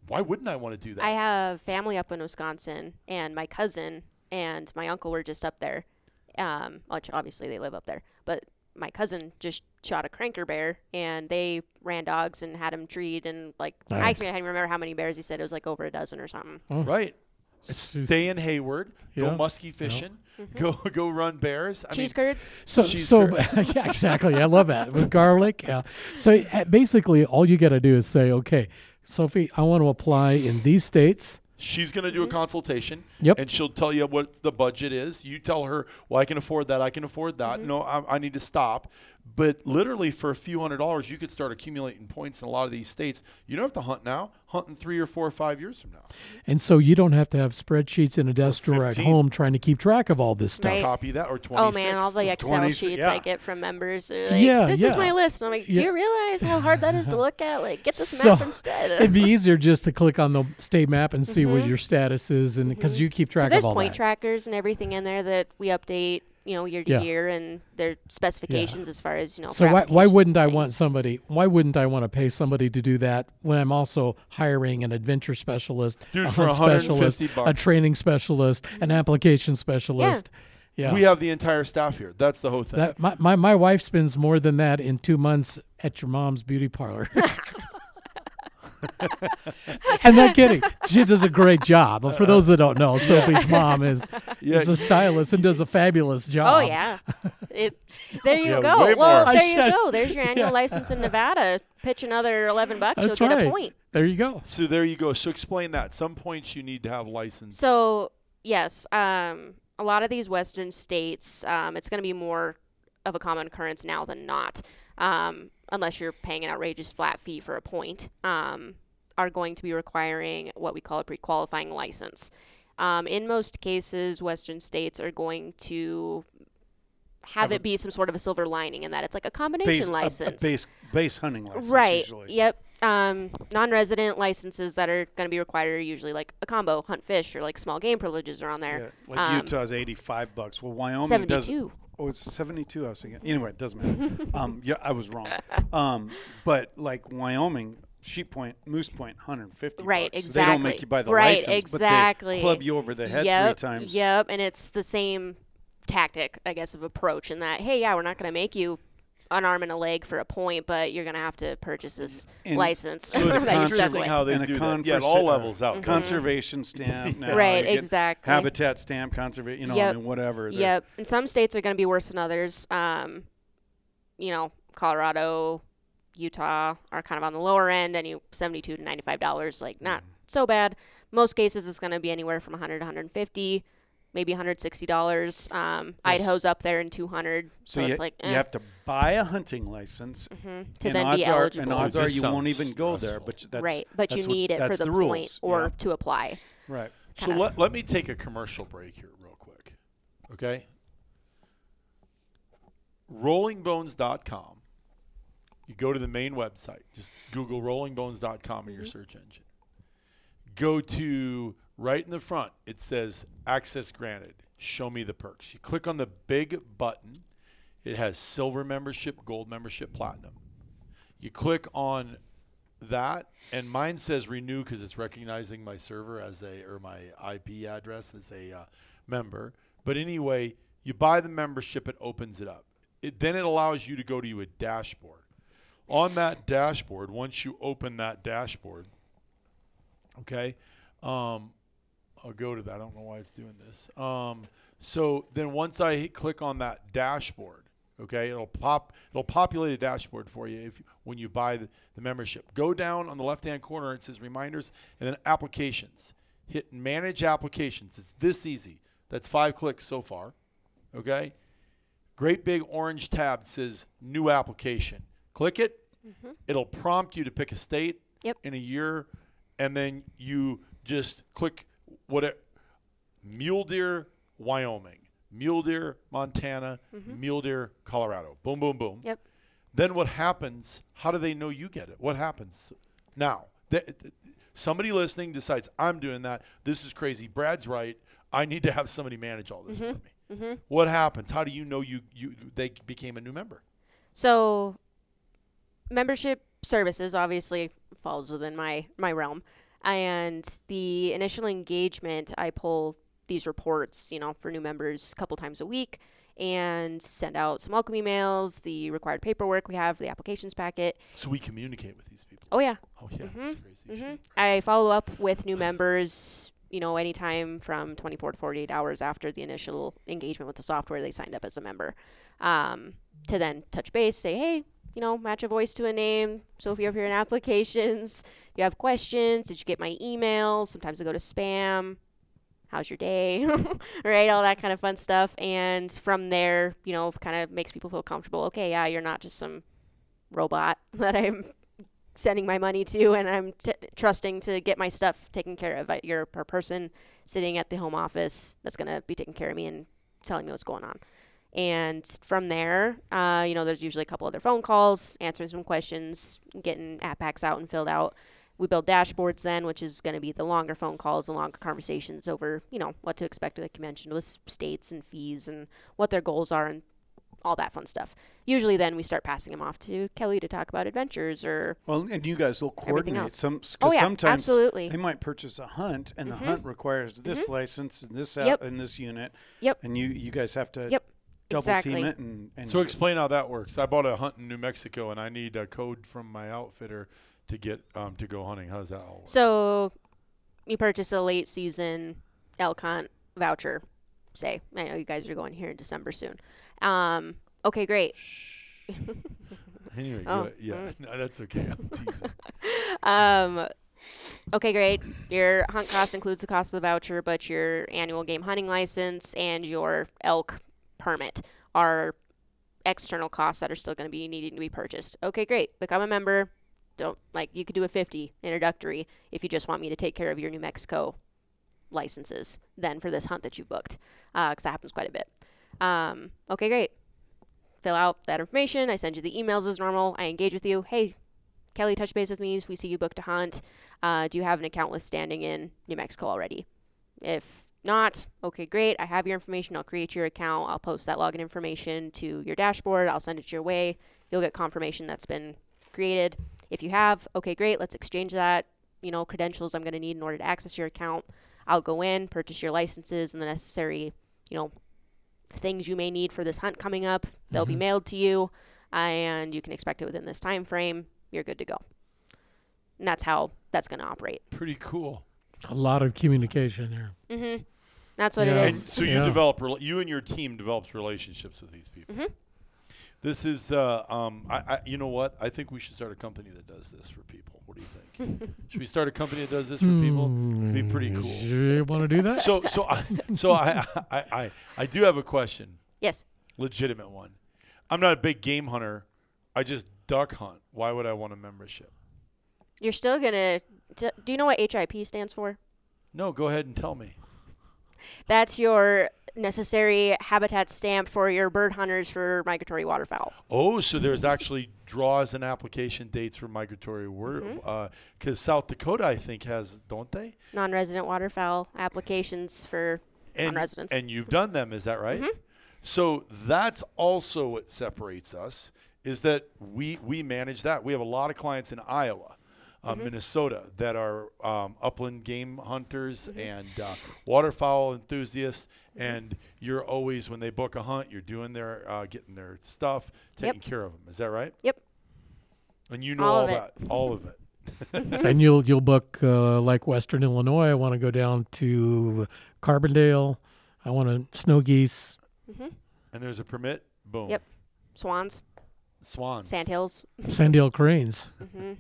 C: Why wouldn't I want to do that?
A: I have family up in Wisconsin, and my cousin and my uncle were just up there. Um, which obviously they live up there, but my cousin just shot a cranker bear, and they ran dogs and had him treed, and like I can't remember how many bears he said. It was like over a dozen or something.
C: Right. Stay in Hayward.
D: Yeah.
C: Go muskie fishing. Go go run bears. I
A: Cheese
C: mean,
A: curds.
D: So,
C: Cheese
D: so
C: curd.
D: yeah, exactly. I love that with garlic. Yeah. So uh, basically, all you got to do is say, okay, Sophie, I want to apply in these states.
C: She's going to do a mm-hmm. consultation.
D: Yep.
C: And she'll tell you what the budget is. You tell her, well, I can afford that. I can afford that. Mm-hmm. No, I, I need to stop. But literally, for a few hundred dollars, you could start accumulating points in a lot of these states. You don't have to hunt now. Hunt in three or four or five years from now.
D: And so you don't have to have spreadsheets in a desk drawer at home trying to keep track of all this stuff.
A: Right.
C: Copy that or twenty.
A: Oh man, all the Excel
B: 20
A: sheets
B: yeah.
A: I get from members are like,
D: Yeah,
A: "This
D: yeah.
A: is my list." And I'm like, "Do
D: Yeah.
A: you realize how hard that is to look at? Like, get this
D: So,
A: map instead."
D: It'd be easier just to click on the state map and see what
A: Mhm.
D: your status is, and because you keep track
A: Because there's
D: of all
A: point
D: that.
A: trackers and everything in there that we update, you know, year to
D: Yeah.
A: year, and their specifications as far as you know.
D: So why, why wouldn't I want somebody? Why wouldn't I want to pay somebody to do that when I'm also hiring an adventure specialist,
C: Dude,
D: a
C: for
D: hunt
C: 150
D: specialist, a training specialist, an mm-hmm. application specialist? Yeah,
C: We have the entire staff here. That's the whole thing.
D: that. My, my my wife spends more than that in two months at your mom's beauty parlor. I'm not kidding. She does a great job. For those that don't know, Sophie's mom is,
C: Yeah.
D: is a stylist and does a fabulous job.
A: Oh yeah, it. There you
C: Yeah,
A: go. Well,
C: more.
A: there you go. There's your annual
D: yeah.
A: license in Nevada. Pitch another eleven bucks,
D: That's
A: you'll get
D: right.
A: a point.
D: There you go.
C: so there you go. So explain that. Some points you need to have license.
A: So yes, um, a lot of these western states, um, it's going to be more of a common occurrence now than not, um, unless you're paying an outrageous flat fee for a point. Um, are going to be requiring what we call a pre-qualifying license. Um, in most cases, western states are going to have,
B: Have a-
A: it be some sort of a silver lining in that it's like a combination
B: Base, a- a
A: license.
B: base, base hunting license
A: right.
B: usually.
A: Yep. um, non-resident licenses that are going to be required are usually like a combo, hunt fish, or like small game privileges are on
B: Yeah,
A: there.
B: like
A: Um,
B: Utah's eighty-five bucks. Well, Wyoming does.
A: Seventy-two.
B: Oh, it's seventy-two. I was thinking. Anyway, it doesn't matter. um, yeah, I was wrong. Um, but like Wyoming, Sheep Point, Moose Point, hundred and fifty.
A: Right,
B: bucks. They don't make you buy the
A: Right,
B: license,
A: exactly.
B: but they club you over the head
A: yep,
B: three times.
A: Yep, and it's the same tactic, I guess, of approach in that, hey, yeah, we're not going to make you an arm and a leg for a point, but you're going to have to purchase this
B: And
A: license
C: So it's
A: that you're stuck
C: interesting how they
B: And a
C: do that.
B: con
C: Yeah, at all levels out.
B: Conservation stamp. Now.
A: Right, exactly.
B: Habitat stamp, conservation. You know,
A: Yep.
B: I mean, whatever. They're-
A: Yep. And some states are going to be worse than others. Um, you know, Colorado, Utah are kind of on the lower end. Any seventy-two to ninety-five dollars, like not
B: Mm-hmm.
A: so bad. Most cases, it's going to be anywhere from 100 to 150, maybe 160 dollars. Um,
B: Yes.
A: Idaho's up there in 200,
B: So,
A: so,
B: you,
A: it's like
B: you
A: eh,
B: have to buy a hunting license
A: mhm, to
B: and
A: then
B: odds
A: be
B: are,
A: eligible.
B: And odds are you won't even go there, but that's
A: right, but you
B: that's what-
A: need it for the,
B: the
A: point
B: rules.
A: or
B: yeah.
A: to apply.
B: right.
C: So
A: kinda-
C: let, let me take a commercial break here real quick. Okay? Rollingbones.com. You go to the main website. Just Google rollingbones.com in your search engine. Go to right in the front. It says access granted. Show me the perks. You click on the big button. It has silver membership, gold membership, platinum. You click on that, and mine says renew because it's recognizing my server as a or my IP address as a uh, member. But anyway, you buy the membership, it opens it up. It, then it allows you to go to a dashboard. On that dashboard, once you open that dashboard, okay, um, I'll go to that. I don't know why it's doing this. Um, so then once I hit, click on that dashboard, okay, it'll pop. It'll populate a dashboard for you if when you buy the, the membership. Go down on the left-hand corner. It says reminders and then applications. Hit manage applications. It's this easy. That's five clicks so far. Okay. Great big orange tab that says new application. Click it. It'll prompt you to pick a state
A: Yep.
C: in a year, and then you just click what it Mule Deer, Wyoming, Mule Deer, Montana, Mule Deer, Colorado. Boom, boom, boom.
A: Yep.
C: Then what happens? How do they know you get it? What happens now? th- th- somebody listening decides I'm doing that. This is crazy. Brad's right. I need to have somebody manage all this for me.
A: Mm-hmm.
C: What happens? How do you know you you they became a new member?
A: So, membership services obviously falls within my my realm, and the initial engagement, I pull these reports, you know, for new members a couple times a week, and send out some welcome emails, the required paperwork we have, the applications packet.
C: So we communicate with these people.
A: Oh yeah,
C: Oh yeah, that's crazy.
A: hmm. I follow up with new members, you know, anytime from 24 to 48 hours after the initial engagement with the software they signed up as a member. Um, to then touch base, say, hey, you know, match a voice to a name. So if you're here in applications, you have questions, did you get my emails? Sometimes I go to spam. How's your day? right? All that kind of fun stuff. And from there, you know, kind of makes people feel comfortable. Okay, yeah, you're not just some robot that I'm sending my money to and I'm t- trusting to get my stuff taken care of. You're a per person sitting at the home office that's going to be taking care of me and telling me what's going on. And from there, uh, you know, there's usually a couple other phone calls, answering some questions, getting app packs out and filled out. We build dashboards then, which is going to be the longer phone calls, the longer conversations over, you know, what to expect, like you mentioned, with states and fees and what their goals are and all that fun stuff. Usually then we start passing them off to Kelly to talk about adventures or
B: Well, and you guys will coordinate some. Cause
A: Oh, yeah,
B: sometimes
A: absolutely.
B: they might purchase a hunt, and
A: Mhm.
B: the hunt requires this license and this
A: Yep.
B: out in this unit.
A: Yep.
B: And you you guys have to
A: Yep,
B: double
A: exactly.
B: team it and, and
C: So explain how that works. I bought a hunt in New Mexico, and I need a code from my outfitter to get um, to go hunting. How does that all work?
A: So you purchase a late season elk hunt voucher, say. I know you guys are going here in December soon. Um, okay, great.
C: Anyway,
A: Oh,
C: go- yeah,
A: mm.
C: no, that's okay. I'm teasing.
A: Um, okay, great. Your hunt cost includes the cost of the voucher, but your annual game hunting license and your elk permit are external costs that are still going to be needing to be purchased. Okay, great. Become a member. Don't like you could do a 50 introductory if you just want me to take care of your New Mexico licenses then for this hunt that you've booked because that happens quite a bit. Um, okay, great. Fill out that information. I send you the emails as normal. I engage with you. Hey, Kelly, touch base with me. We see you booked a hunt, uh, do you have an account with standing in New Mexico already? If not, okay, great. I have your information. I'll create your account. I'll post that login information to your dashboard. I'll send it your way. You'll get confirmation that's been created. If you have, okay, great. Let's exchange that. You know, credentials I'm going to need in order to access your account. I'll go in, purchase your licenses and the necessary, you know, things you may need for this hunt coming up. They'll be
D: Mhm.
A: mailed to you, and you can expect it within this time frame. You're good to go. And that's how that's going to operate.
C: Pretty cool.
D: A lot of communication there.
A: Mm-hmm. That's what
D: Yeah.
A: it
C: And so you
D: Yeah.
C: develop, rela- you and your team develops relationships with these people.
A: Mhm.
C: This is, uh, um, I, I, you know what? I think we should start a company that does this for people. What do you think? should we start a company that does this for people? be pretty cool.
D: You want to do that?
C: So, so, I, so I, I, I, I do have a question,
A: Yes.
C: legitimate one. I'm not a big game hunter. I just duck hunt. Why would I want a membership?
A: You're still going to. Do you know what HIP stands for?
C: No, go ahead and tell me.
A: That's your necessary habitat stamp for your bird hunters for migratory waterfowl.
C: Oh, so there's actually draws and application dates for migratory word because South Dakota, I think, has don't they?
A: Non resident waterfowl applications for
C: And,
A: Non-residents.
C: and you've done them, is that right?
A: Mhm.
C: So that's also what separates us is that we we manage that. We have a lot of clients in Iowa, uh,
A: Mhm.
C: Minnesota that are um, upland game hunters
A: Mm-hmm.
C: and uh, waterfowl enthusiasts. And you're always when they book a hunt, you're doing their uh, getting their stuff,
A: Yep.
C: taking care of them. Is that right?
A: Yep.
C: And you know
A: All
C: all,
A: of it.
C: all of it.
D: and you'll you'll book uh, like Western Illinois. I want to go down to Carbondale. I want to snow geese.
A: hmm
C: And there's a permit. Boom.
A: Yep. swans,
C: Swans.
A: sandhills.
D: Sandhill cranes,
A: hmm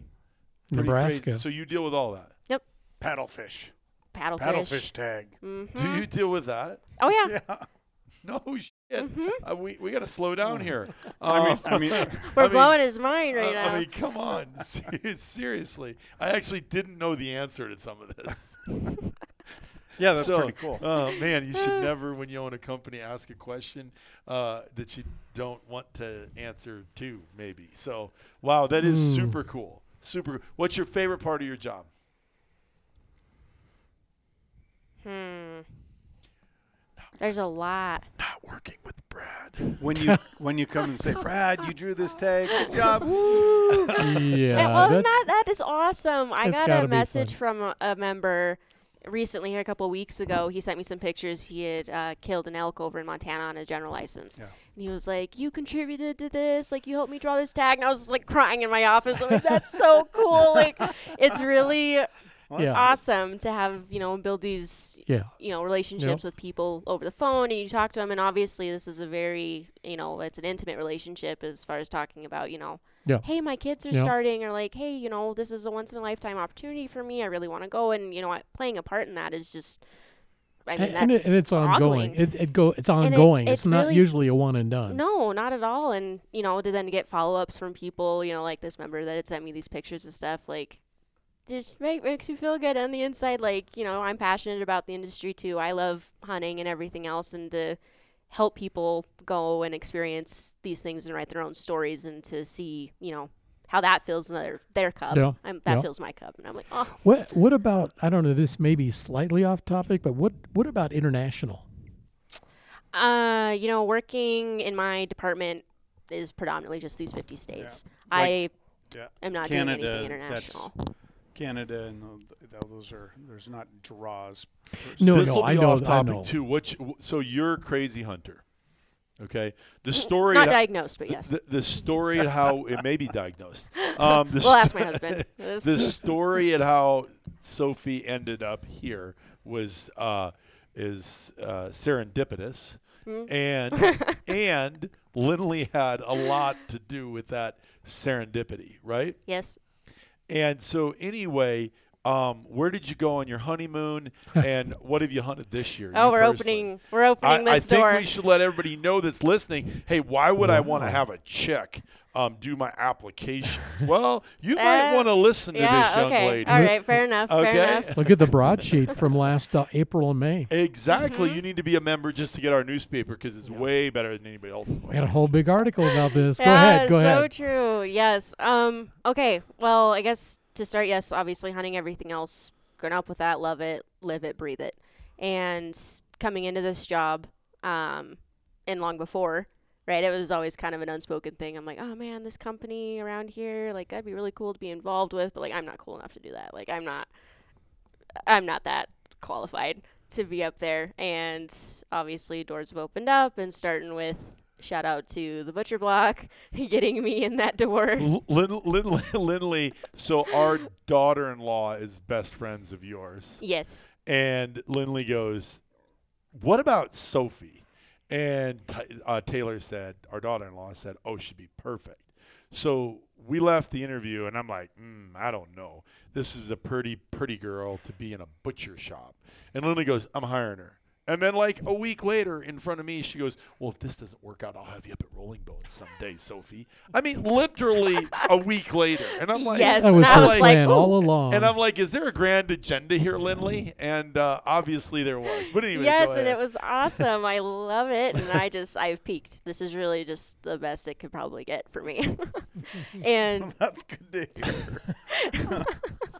C: Pretty
D: Nebraska.
C: crazy. So you deal with all that. Yep.
B: Paddlefish.
A: Paddlefish.
B: Paddlefish tag.
A: hmm
C: Do you deal with that?
A: Oh yeah.
B: Yeah.
C: No shit.
A: hmm
C: Uh, we we got to slow down here.
B: I mean,
C: Uh,
B: I mean,
A: We're
C: I mean,
A: blowing his mind right
C: uh,
A: now.
C: I mean, come on. Seriously, I actually didn't know the answer to some of this.
B: yeah, that's
C: So,
B: pretty cool.
C: Oh man, you should never, when you own a company, ask a question uh, that you don't want to answer to. Maybe. So, wow, that is
D: Hmm.
C: super cool. Super. What's your favorite part of your job?
A: hmm. There's a lot.
C: Not working with Brad.
B: when you when you come and say, Brad, you drew this tag. Good job.
D: yeah,
A: And- well,
D: that's
A: that, that is awesome. I got a message from a, a member recently here a couple of weeks ago. He sent me some pictures. He had uh, killed an elk over in Montana on a general license.
B: Yeah.
A: And he was like, You contributed to this. Like, you helped me draw this tag. And I was just like crying in my office. I'm like, That's so cool. Like, it's really
B: Well,
D: Yeah.
A: awesome to have, you know, build these
D: yeah.
A: you know relationships with people over the phone and you talk to them and obviously this is a very you know it's an intimate relationship as far as talking about you know
D: Yeah.
A: hey my kids are
D: Yeah.
A: starting or like hey you know this is a once in a lifetime opportunity for me i really want to go and you know I- playing a part in that is just i mean
D: and, it, and it's ongoing. It, it go it's ongoing.
A: it
D: it's not
A: really-
D: usually a one and done.
A: no not at all and you know to then get follow-ups from people you know like this member that had sent me these pictures and stuff like just make, makes you feel good on the inside like you know i'm passionate about the industry too i love hunting and everything else and to help people go and experience these things and write their own stories and to see you know how that feels in their, their cub
D: Yeah,
A: I'm, that
D: yeah.
A: feels my cub and i'm like oh
D: What what about I don't know. This may be slightly off topic, but what what about international?
A: uh you know working in my department is predominantly just these 50 states i
B: yeah.
A: am not doing
B: Canada,
A: anything
B: that's-
A: international
B: Canada and the, th- those are there's not draws.
D: No,
C: this
D: no,
C: will
D: I know-
C: off
D: I
C: topic
D: know.
C: too. Which so you're a crazy hunter. Okay. The story
A: not diagnosed but yes
C: the, the story at how it may be diagnosed. Um, the
A: we'll ask my husband
C: the story at how Sophie ended up here was uh, is uh, serendipitous,
A: Hmm.
C: and and Lindley had a lot to do with that serendipity, right?
A: yes
C: And so anyway, Um, where did you go on your honeymoon, and what have you hunted this year?
A: Oh,
C: you
A: we're
C: personally?
A: opening. We're opening
C: I, I
A: this
C: think
A: door.
C: we should let everybody know that's listening. Hey, why would I want to have a chick um, do my applications? well, you might
A: Uh,
C: want to listen to
A: yeah.
C: this young
A: okay.
C: lady.
A: All right. Fair enough.
C: Okay.
A: Fair enough.
D: Look at the broadsheet from last uh, April and May.
C: Exactly.
A: Mm-hmm.
C: You need to be a member just to get our newspaper because it's way better than anybody else.
D: We had a whole big article about this. Go
A: yeah,
D: ahead. Go
A: so
D: ahead.
A: true. Yes. Um. Okay. Well, I guess to start, yes, obviously hunting everything else. Grown up with that, love it, live it, breathe it, and coming into this job, um, and long before, right? It was always kind of an unspoken thing. I'm like, oh man, this company around here, like that'd be really cool to be involved with, but like I'm not cool enough to do that. Like I'm not, I'm not that qualified to be up there. And obviously, doors have opened up, and starting with shout out to the butcher block getting me in that door.
C: L- Lin- Lin- Lindley, so our daughter-in-law is best friends of yours,
A: Yes.
C: and Lindley goes, "What about Sophie?" And uh, Taylor said, our daughter-in-law said, "Oh, she'd be perfect." So we left the interview, and I'm like, mm, "I don't know. This is a pretty, pretty girl to be in a butcher shop." And Lindley goes, "I'm hiring her." And then, like a week later, in front of me, she goes, "Well, if this doesn't work out, I'll have you up at Rolling Bones someday, Sophie." I mean, literally a week later, and I'm like,
A: Yes,
D: That
A: and
D: was
A: I was like,
D: all along.
C: and I'm like, is there a grand agenda here, Lindley? And uh, obviously there was. But anyway,
A: yes, and it was awesome. I love it, and I just I've peaked. This is really just the best it could probably get for me. and
B: That's good to hear.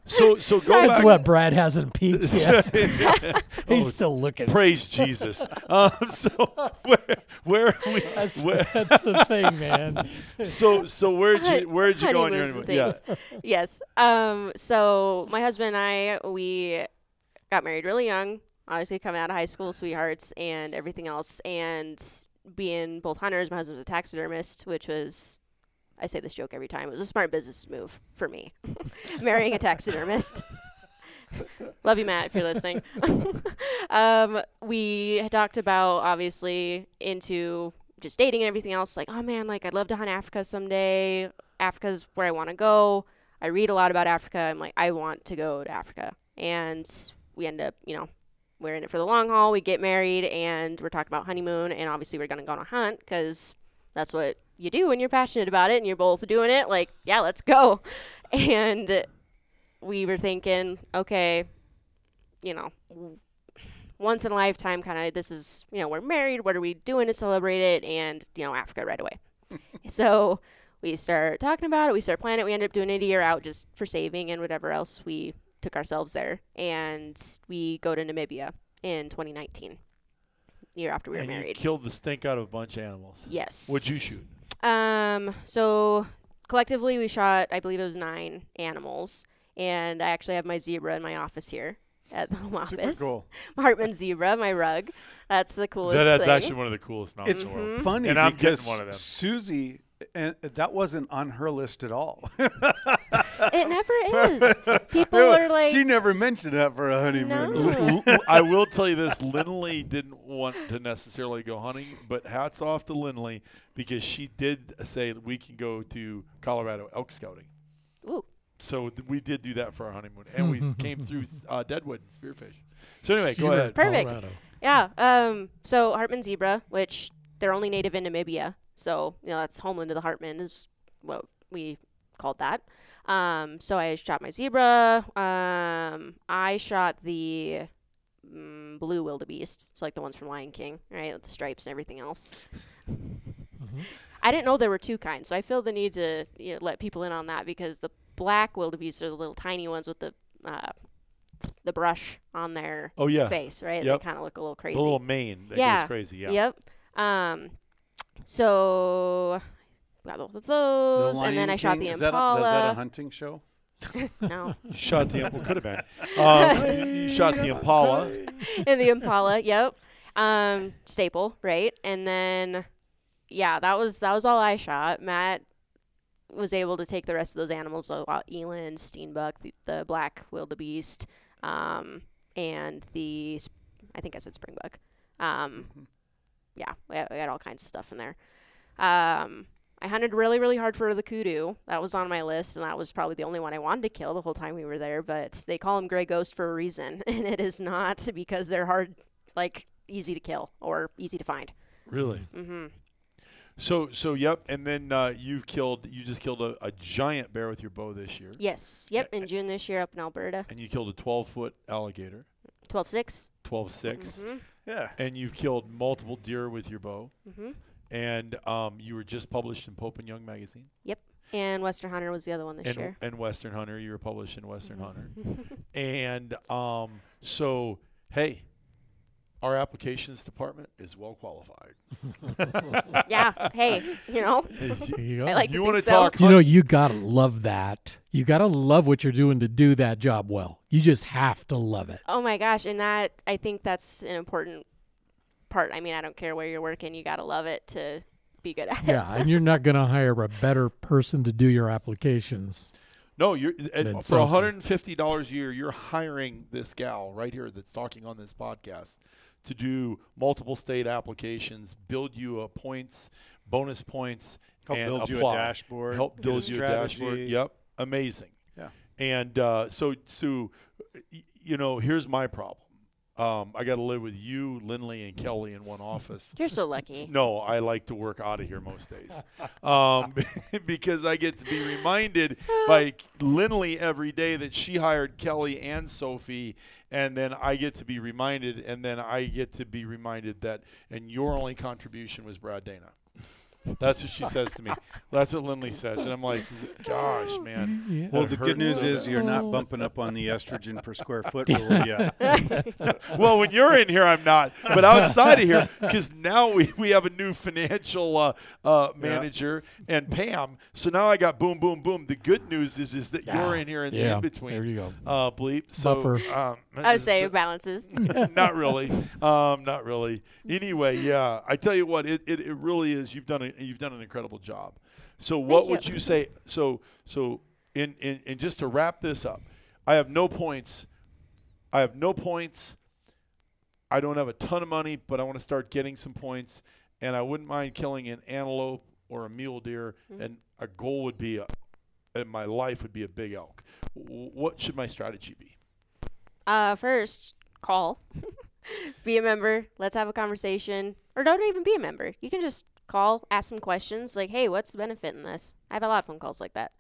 C: So so go
D: That's
C: back.
D: what Brad hasn't peaked yet. He's
C: Oh,
D: still looking.
C: Praise Jesus. Um, so where where are we?
D: That's,
C: where,
D: that's the thing, man.
C: so so where'd you where'd you go on your
A: honeymoons and
C: honeymoon? Yeah.
A: yes. Um. So my husband and I we got married really young. Obviously, coming out of high school, sweethearts, and everything else. And being both hunters, my husband's a taxidermist, which was. I say this joke every time. It was a smart business move for me, marrying a taxidermist. Love you, Matt, if you're listening. um, we talked about obviously into just dating and everything else. Like, oh man, like I'd love to hunt Africa someday. Africa's where I want to go. I read a lot about Africa. I'm like, I want to go to Africa. And we end up, you know, we're in it for the long haul. We get married and we're talking about honeymoon. And obviously, we're going to go on a hunt because that's what you do when you're passionate about it and you're both doing it. Like, yeah, let's go. And we were thinking, okay, you know, once in a lifetime kind of this is, you know, we're married. What are we doing to celebrate it? And, you know, Africa right away. so we start talking about it. We start planning it. We end up doing it a year out just for saving and whatever else we took ourselves there. And we go to Namibia in 2019, year after we were
C: And you
A: married.
C: killed the stink out of a bunch of animals.
A: yes.
C: What'd you shoot?
A: Um, so collectively we shot, I believe it was nine animals, and I actually have my zebra in my office here at the home
B: Super
A: office.
B: cool.
A: Hartmann zebra, my rug. That's the coolest
C: That, that's
A: thing.
C: actually one of the coolest mountains
B: It's
C: in the world.
B: funny
C: And I'm getting
B: because
C: one of them.
B: Susie, and that wasn't on her list at all.
A: it never is. People are like,
B: she never mentioned that for a honeymoon.
A: No.
C: L- l- I will tell you this: Lindley didn't want to necessarily go hunting, but hats off to Lindley because she did say we can go to Colorado elk scouting.
A: ooh,
C: So th- we did do that for our honeymoon, and we came through uh, Deadwood and Spearfish. So anyway, go ahead.
A: Perfect.
D: Colorado.
A: yeah. Um, so Hartmann zebra, which they're only native in Namibia, so you know that's homeland of the Hartmann is what we called that. Um, so I shot my zebra. Um, I shot the mm, blue wildebeest. It's like the ones from Lion King, right, with the stripes and everything else.
D: Mhm.
A: I didn't know there were two kinds, so I feel the need to you know, let people in on that because the black wildebeest are the little tiny ones with the uh, the brush on their
C: Oh yeah,
A: face, right?
C: Yep.
A: They kind of look a little crazy.
C: the little mane that
A: Yeah.
C: crazy. Yeah.
A: Yep. Um. So got both of
B: The
A: those, and then
B: Lion
A: I shot
B: King,
A: the
B: is that, a,
A: impala.
B: is that a hunting show?
A: no,
C: shot the well, could have been. Um, you- you shot the Impala.
A: in the impala. Yep. Um, staple, right? And then, yeah, that was that was all I shot. Matt was able to take the rest of those animals, so uh, eland, steenbuck, the, the black wildebeest, um, and the sp- I think I said springbuck. Um,
B: Mhm.
A: Yeah, we had, we had all kinds of stuff in there. Um, I hunted really, really hard for the kudu. That was on my list, and that was probably the only one I wanted to kill the whole time we were there. But they call them gray ghost for a reason, and it is not because they're hard, like easy to kill or easy to find.
C: Really?
A: Mm-hmm.
C: So so yep. And then uh, you've killed. You just killed a, a giant bear with your bow this year,
A: Yes. Yep. In June this year up in Alberta,
C: and you killed a 12 foot alligator,
A: twelve six.
C: 12 6,
A: Mm-hmm.
B: Yeah.
C: and you've killed multiple deer with your bow.
A: Mm-hmm.
C: And um, you were just published in Pope and Young magazine, Yep.
A: And Western Hunter was the other one this
C: and,
A: year.
C: and Western Hunter. You were published in Western
A: Mhm.
C: Hunter. And um, so, hey, our applications department is well qualified.
A: yeah. Hey, you know,
D: you go.
A: I like
C: you
A: to
C: want to
A: think so.
C: talk?
D: You know, you gotta love that. You gotta love what you're doing to do that job well. You just have to love it.
A: Oh my gosh, and that I think that's an important part. I mean, I don't care where you're working, you got to love it to be good at it.
D: Yeah, and you're not gonna hire a better person to do your applications.
C: No, you're uh, for
D: something.
C: one hundred and fifty dollars a year. You're hiring this gal right here that's talking on this podcast to do multiple state applications, build you a points, bonus points,
B: Help
C: and
B: build you a dashboard.
C: Help build you a dashboard.
B: strategy.
C: Yep, amazing.
B: Yeah.
C: And uh, so, so you know, here's my problem. Um, I got to live with you, Lindley, and Kelly in one office.
A: You're so lucky.
C: No, I like to work out of here most days um, because I get to be reminded by Lindley every day that she hired Kelly and Sophie, and then I get to be reminded, and then I get to be reminded that, and your only contribution was Brad Dana. That's what she says to me. That's what Lindley says, and I'm like, gosh, man.
D: Yeah.
B: Well, the good news
C: so
B: is you're not bumping up on the estrogen per square foot rule yet.
C: well, when you're in here, I'm not. But outside of here, because now we, we have a new financial uh, uh, manager and Pam. So now I got boom, boom, boom. The good news is is that
D: Yeah.
C: you're in here in the in between.
D: There you go.
C: Uh, bleep. So,
D: Buffer.
C: Um,
A: I would say it balances.
C: not really. Um, not really. Anyway, yeah. I tell you what, it, it, it really is. You've done a, you've done an incredible job. So what
A: Thank
C: would
A: you.
C: you say? So so in, in in just to wrap this up, I have no points. I have no points. I don't have a ton of money, but I want to start getting some points, and I wouldn't mind killing an antelope or a mule deer.
A: Mhm.
C: And a goal would be, a, in my life, would be a big elk. W- What should my strategy be?
A: Uh, first, call. be a member. Let's have a conversation. Or don't even be a member. You can just call, ask some questions like, hey, what's the benefit in this? I have a lot of phone calls like that.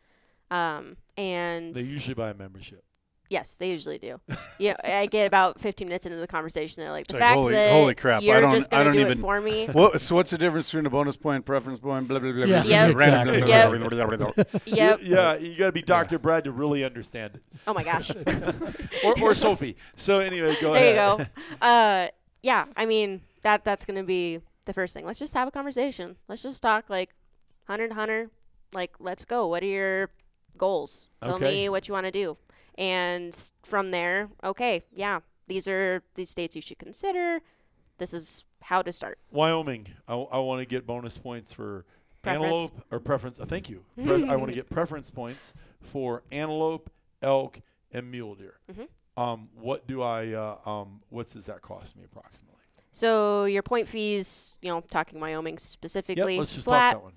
A: Um, and
C: They usually buy a membership.
A: yes, they usually do. yeah, I get about 15 minutes into the conversation. They're like,
B: It's
A: the
B: like,
A: fact
B: holy-
A: that
B: holy crap, I
A: you're
B: don't-
A: just
B: I
A: gonna
B: don't
A: do
B: even-
A: it for me.
B: Well, so what's the difference between a bonus point, preference point, blah blah blah blah
D: Yeah,
B: blah,
A: Yep.
D: exactly.
B: blah, blah, blah, blah, blah.
A: yep.
C: Yeah, you got to be Dr. Brad to really understand it.
A: Oh my gosh.
C: Or, or Sophie. So anyway, go
A: there you go. Uh, yeah, I mean that that's gonna be the first thing. Let's just have a conversation. Let's just talk like hunter to hunter. Like, let's go. What are your goals? Tell
C: Okay.
A: me what you want to do, and from there, okay, yeah, these are these states you should consider. This is how to start.
C: Wyoming. I, I want to get bonus points for
A: Preference.
C: antelope or preference. Uh, thank you. Pre- I want to get preference points for antelope, elk, and mule deer.
A: Mhm.
C: Um, what do I? Uh, um, what does that cost me approximately?
A: So your point fees, you know, talking Wyoming
C: Yep.
A: specifically,
C: Let's just
A: flat.
C: talk that one.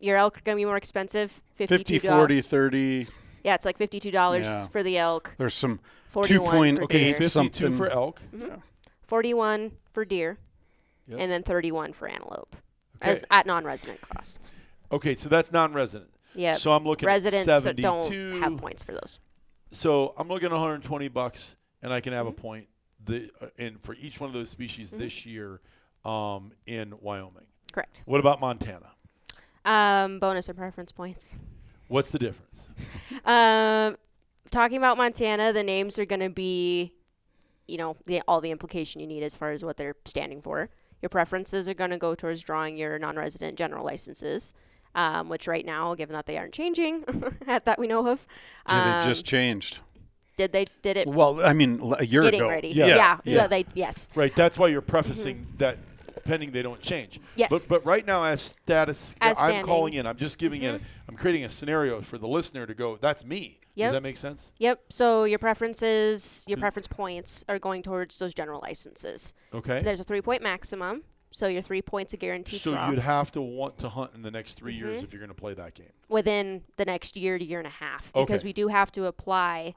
A: Your elk are gonna be more expensive.
B: 50, 40, 30.
A: Yeah, it's like fifty-two dollars
B: Yeah.
A: for the elk.
B: There's some
A: 41
B: point-
A: for
B: okay,
A: deer.
C: Fifty-two
B: something-
C: for elk.
A: Mhm. 41 for deer,
C: Yep.
A: and then 31 for antelope
C: Okay.
A: as at non-resident costs.
C: Okay, so that's non-resident.
A: Yeah,
C: So I'm looking
A: residents
C: at
A: that
C: 72.
A: don't have points for those.
C: So I'm looking at 120 bucks, and I can have
A: Mhm.
C: a point. The uh, and for each one of those species
A: Mhm.
C: this year, um, in Wyoming.
A: Correct.
C: What about Montana?
A: Um, bonus or preference points.
C: What's the difference?
A: Um, talking about Montana, the names are going to be, you know, the, all the implication you need as far as what they're standing for. Your preferences are going to go towards drawing your non-resident general licenses, um, which right now, given that they aren't changing, that we know of,
B: yeah,
A: um,
B: they just changed.
A: Did they did it
B: Well, I mean, l- a year
A: getting
B: ago.
A: ready?
C: Yeah.
A: yeah,
C: Yeah.
A: yeah, They yes,
C: Right. That's why you're prefacing that pending they don't change.
A: Mm-hmm. yes.
C: But but right now as status,
A: As
C: I'm
A: standing.
C: calling in. I'm just giving it.
A: Mhm.
C: I'm creating a scenario for the listener to go. That's me.
A: Yep.
C: Does that make sense?
A: Yep. So your preferences, your preference points are going towards those general licenses.
C: Okay.
A: There's a three point maximum. So your three points a guaranteed
C: So
A: draw
C: you'd have to want to hunt in the next 3 years
A: Mhm.
C: if you're going to play that game.
A: within the next year to year and a half because
C: Okay.
A: we do have to apply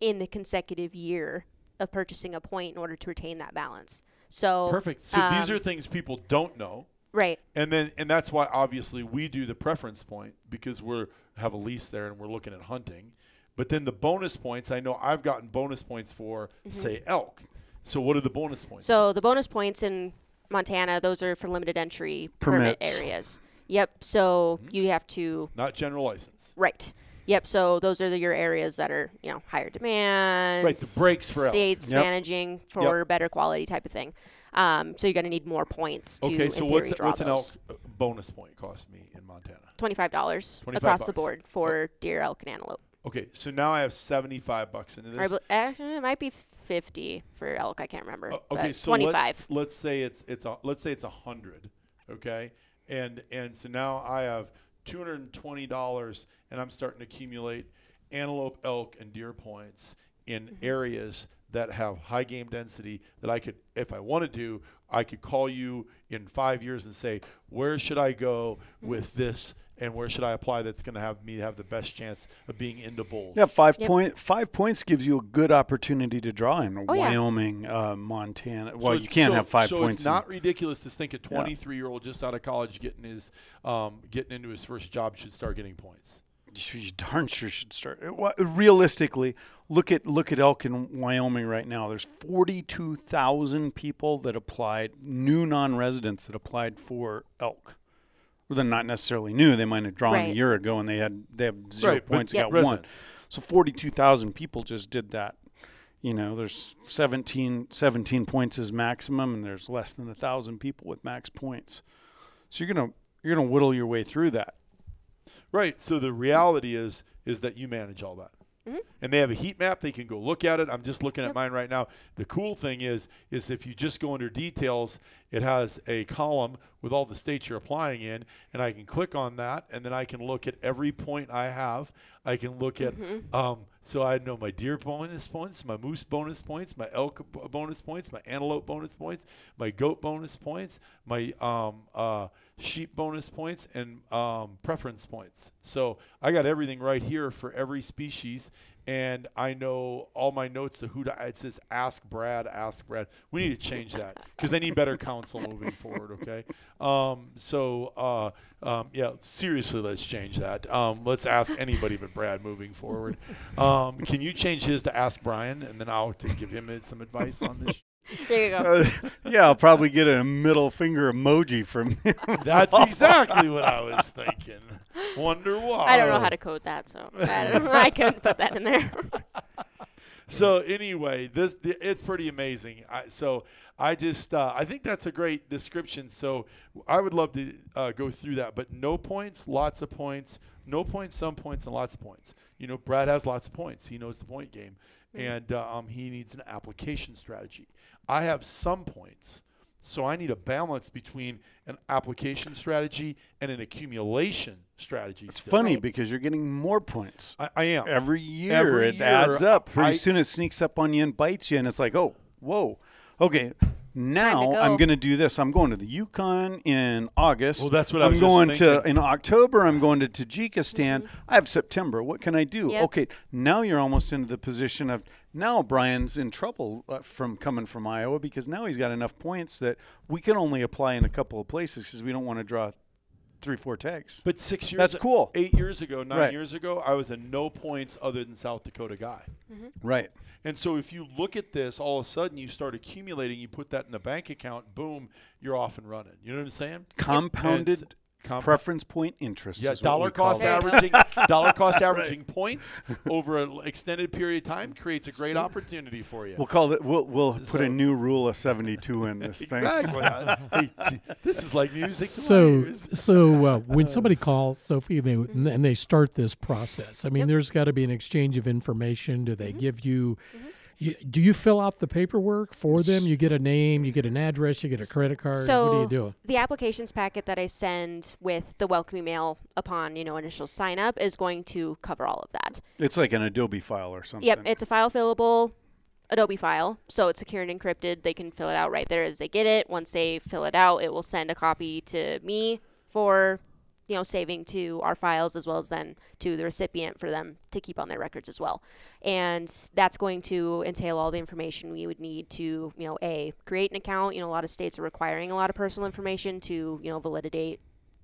A: in the consecutive year of purchasing a point in order to retain that balance. So
C: Perfect. So these
A: um,
C: are things people don't know.
A: right.
C: And then and that's why obviously we do the preference point because we're have a lease there and we're looking at hunting. But then the bonus points, I know I've gotten bonus points for say elk. So what are the bonus points?
A: Mm-hmm. So the bonus points in Montana, those are for limited entry permit areas. Yep. So
C: Mm-hmm.
A: you have to
C: Not general license.
A: right. Yep. So those are the, your areas that are you know higher demand.
C: Right, the breaks for
A: states
B: Yep.
A: managing for better quality type of thing. Um, so you're going to need more points to
C: Okay, so what's what's an elk uh, bonus point cost me in Montana?
A: Twenty-five dollars
C: 25
A: across the board for deer, elk, and antelope.
C: Okay, so now I have 75 bucks into this.
A: bel- actually, it might be fifty for elk. I can't remember.
C: Uh, okay, so let-
A: twenty-five.
C: Let's say it's it's a let's say it's a hundred, okay, and and so now I have two hundred and twenty dollars, and I'm starting to accumulate antelope, elk, and deer points in
A: Mm-hmm.
C: areas that have high game density that I could, if I wanted to I could call you in five years and say, where should I go
A: Mm-hmm.
C: with this, and where should I apply that's going to have me have the best chance of being into bulls.
B: Yeah, five
A: Yep.
B: point five points gives you a good opportunity to draw in
A: Oh, yeah.
B: Wyoming, uh, Montana. Well,
C: it's-
B: you can't
C: so-
B: have five
C: so
B: points.
C: It's
B: in-
C: not ridiculous to think a 23 year old just out of college getting his um, getting into his first job should start getting points.
B: you darn sure should start. Realistically, look at look at elk in Wyoming right now. There's 42,000 people that applied, new non-residents that applied for elk. Well, they're not necessarily new. They might have drawn a year ago and they had they have zero
C: Right, but
B: points,
A: Yep.
B: got one. So 42,000 people just did that. You know, there's 17, 17 points is maximum, and there's less than a thousand people with max points. So you're gonna you're gonna whittle your way through that.
C: Right. So the reality is is that you manage all that.
A: Mhm.
C: And they have a heat map. They can go look at it. I'm just looking at mine right now. The cool thing is, is if you just go under details, it has a column with all the states you're applying in, and I can click on that, and then I can look at every point I have. I can look at,
A: Mm-hmm.
C: um, so I know my deer bonus points, my moose bonus points, my elk b- bonus points, my antelope bonus points, my goat bonus points, my um, uh, sheep bonus points, and um, preference points. So I got everything right here for every species, and I know all my notes to who to. It says ask Brad, ask Brad. We need to change that because I need better counsel moving forward. Okay. Um, so uh, um, yeah, seriously, let's change that. Um, let's ask anybody but Brad moving forward. Um, can you change his to ask Brian, and then I'll to give him some advice on this.
A: There you go.
B: Uh, yeah, I'll probably get a middle finger emoji from him.
C: That's exactly what I was thinking. Wonder why.
A: I don't know how to code that, so I, I couldn't put that in there.
C: So anyway, this the, it's pretty amazing. I, so I just uh, I think that's a great description. So I would love to uh, go through that, but no points, lots of points, no points, some points, and lots of points. You know, Brad has lots of points. He knows the point game, and uh, um, he needs an application strategy. I have some points. So I need a balance between an application strategy and an accumulation strategy.
B: It's
C: still.
B: funny because you're getting more points.
C: I, I am.
B: Every year
C: Every
B: it
C: year,
B: adds up. Pretty
C: I-
B: soon it sneaks up on you and bites you, and it's like, oh, whoa. Okay, now
A: go.
B: I'm going to do this. I'm going to the Yukon in August.
C: Well, that's what I
B: I'm
C: was just
B: going to in October. I'm going to Tajikistan. Mm-hmm. I have September. What can I do?
A: Yep.
B: Okay, now you're almost into the position of now Brian's in trouble uh, from coming from Iowa because now he's got enough points that we can only apply in a couple of places because we don't want to draw three, four tags.
C: But six years
B: That's cool.
C: Eight years ago, nine
B: Right.
C: years ago, I was a no points other than South Dakota guy.
B: Right.
C: And so if you look at this, all of a sudden you start accumulating, you put that in the bank account, boom, you're off and running. You know what I'm saying?
B: Compounded
C: And comp-
B: preference point interest.
C: yeah,
B: is what
C: dollar
B: we
C: cost
B: it.
A: There you go.
C: averaging, dollar cost averaging points over an extended period of time creates a great opportunity for you.
B: We'll call it. We'll we'll put a new rule of seventy-two in this thing.
C: exactly. This is like music.
D: So,
C: ears.
D: so uh, when somebody calls Sophie they, and they start this process, I mean,
A: Yep.
D: there's got to be an exchange of information. Do
A: Mm-hmm.
D: they give you, you? Do you fill out the paperwork for them? You get a name, you get an address, you get a credit card.
A: So
D: what do you do?
A: the applications packet that I send with the welcome email upon you know initial sign up is going to cover all of that.
B: It's like an Adobe file or something.
A: Yep, it's a file fillable Adobe file, so it's secure and encrypted. They can fill it out right there as they get it. Once they fill it out, it will send a copy to me for you know saving to our files as well as then to the recipient for them to keep on their records as well. And that's going to entail all the information we would need to you know a create an account. You know a lot of states are requiring a lot of personal information to you know validate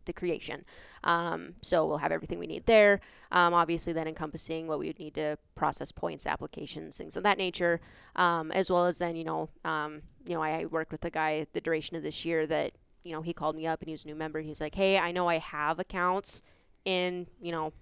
A: the creation. Um, so we'll have everything we need there um, obviously then encompassing what we would need to process points applications things of that nature. Um, as well as then you know um, you know I worked with a guy the duration of this year that you know, he called me up and he was a new member. He's like, hey, I know I have accounts in, you know,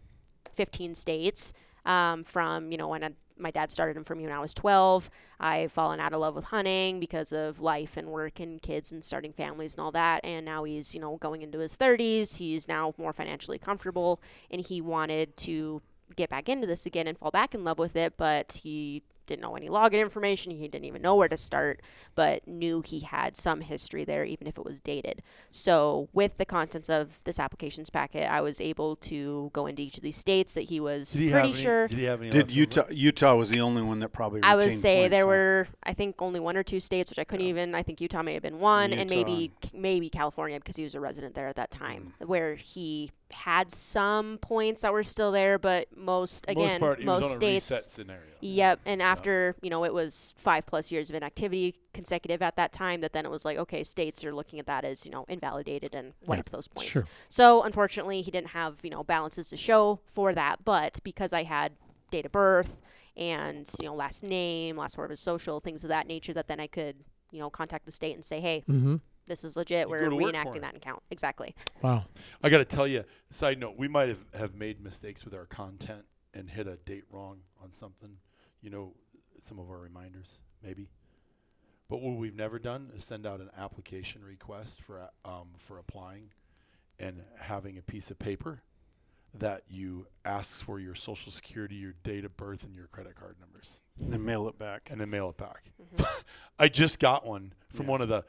A: 15 states um, from, you know, when I, my dad started them for me when I was 12. I've fallen out of love with hunting because of life and work and kids and starting families and all that. And now he's, you know, going into his 30s. He's now more financially comfortable and he wanted to get back into this again and fall back in love with it, but he didn't know any login information. He didn't even know where to start, but knew he had some history there, even if it was dated. So, with the contents of this applications packet, I was able to go into each of these states that he was
C: Did he
A: pretty
C: have any,
A: sure.
C: Did he have any?
B: Did? Utah? Utah was the only one that probably.
A: I would say
B: points
A: there
B: on.
A: were, I think, only one or two states, which I couldn't even. I think Utah may have been one, and maybe maybe California because he was a resident there at that time,
C: Mm.
A: where he had some points that were still there, but most again,
C: most, part, he was on a
A: states.
C: reset scenario.
A: Yep, and after you know it was five plus years of inactivity consecutive at that time, that then it was like okay, states are looking at that as you know invalidated and wipe those points.
D: sure.
A: So unfortunately, he didn't have you know balances to show for that, but because I had date of birth and you know last name, last four of his social, things of that nature, that then I could you know contact the state and say, hey,
D: Mm-hmm.
A: this is legit.
C: go
A: We're
C: to work for
A: reenacting
C: him.
A: that account exactly.
D: Wow.
C: I got to tell you, side note, we might have, have made mistakes with our content and hit a date wrong on something. You know, some of our reminders, maybe. But what we've never done is send out an application request for a- um, for applying, and having a piece of paper that you asks for your social security, your date of birth, and your credit card numbers,
B: And then mail it back.
C: and then mail it back.
A: Mm-hmm.
C: I just got one from
B: Yeah.
C: one of the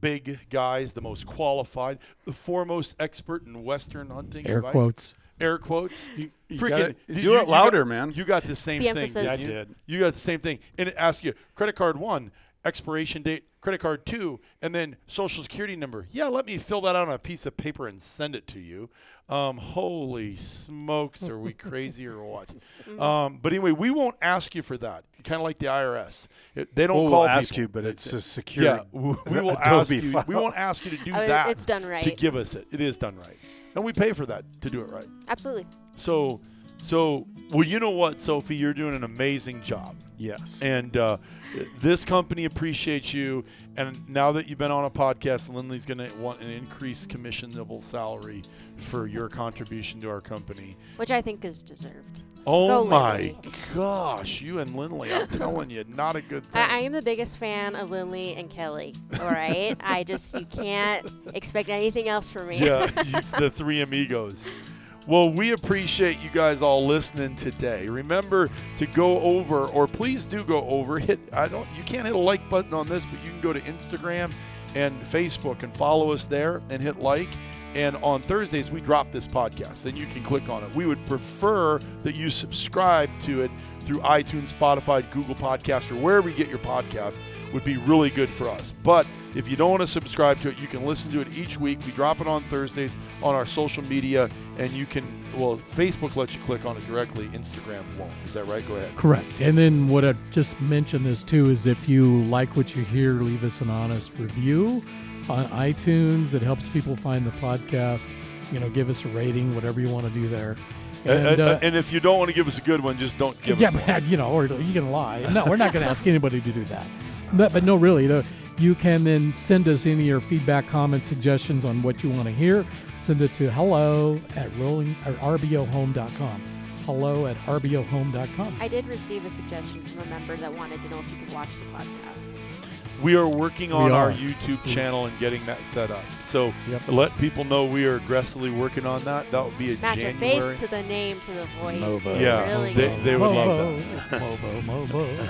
C: big guys, the most qualified, the foremost expert in Western hunting.
D: Air
C: advice.
D: quotes.
C: Air quotes.
B: You, you
C: Freaking
B: gotta-
C: you-
B: do
C: you-
B: it
C: you
B: louder,
C: got-
B: man.
C: You got the same
A: The
C: thing.
A: emphasis.
B: yeah, I
C: didn't you? got the same thing, and it asks you credit card one, expiration date, credit card two, and then social security number. Yeah, let me fill that out on a piece of paper and send it to you. Um, holy smokes, are we crazy or what? Um, but anyway, we won't ask you for that. Kind of like the IRS, It- they don't
B: Well,
C: call
B: we'll ask
C: people.
B: you, but it's a secure.
C: yeah, w- we will ask
B: Adobe
C: you. We
B: file.
C: won't ask you to do
A: I mean,
C: that.
A: it's done right to
C: give us it. It is done right, and we pay for that to do it right.
A: Absolutely.
C: So, so well, you know what, Sophie, you're doing an amazing job,
B: Yes.
C: and uh, this company appreciates you. And now that you've been on a podcast, Lindley's going to want an increased commissionable salary for your contribution to our company.
A: Which I think is deserved.
C: Oh
A: Go
C: my
A: Lindley.
C: gosh, you and Lindley, I'm telling you, not a good thing.
A: I, I am the biggest fan of Lindley and Kelly. All right, I just you can't expect anything else from me.
C: yeah, the three amigos. Well, we appreciate you guys all listening today. Remember to go over, or please do go over. Hit I don't you can't hit a like button on this, but you can go to Instagram and Facebook and follow us there and hit like. And on Thursdays we drop this podcast, and you can click on it. We would prefer that you subscribe to it through iTunes, Spotify, Google Podcast, or wherever you get your podcasts would be really good for us. But if you don't want to subscribe to it, you can listen to it each week. We drop it on Thursdays on our social media, and you can, well, Facebook lets you click on it directly, Instagram won't. Is that right? Go ahead.
D: Correct. And then what I just mentioned this too is if you like what you hear, leave us an honest review on iTunes. It helps people find the podcast. You know, give us a rating, whatever you want to do there. And,
C: Uh, uh, and if you don't want to give us a good one, just don't give
D: yeah,
C: us one.
D: Yeah, you know, or you can lie. No, we're not going to ask anybody to do that. But, but no, really, though, you can then send us any of your feedback, comments, suggestions on what you want to hear. Send it to hello at rolling or rbohome.com. Hello at rbohome.com.
A: I did receive a suggestion from a member that wanted to know if you could watch the podcasts.
C: We are working
D: We
C: on our. YouTube channel and getting that set up. So
D: Yep.
C: let people know we are aggressively working on that. That would be a
A: Match a
C: January.
A: face to the name to the voice.
B: Mobo.
A: You
C: Yeah,
A: really
C: they- they would love
D: Mobo, Mobo, Mobo.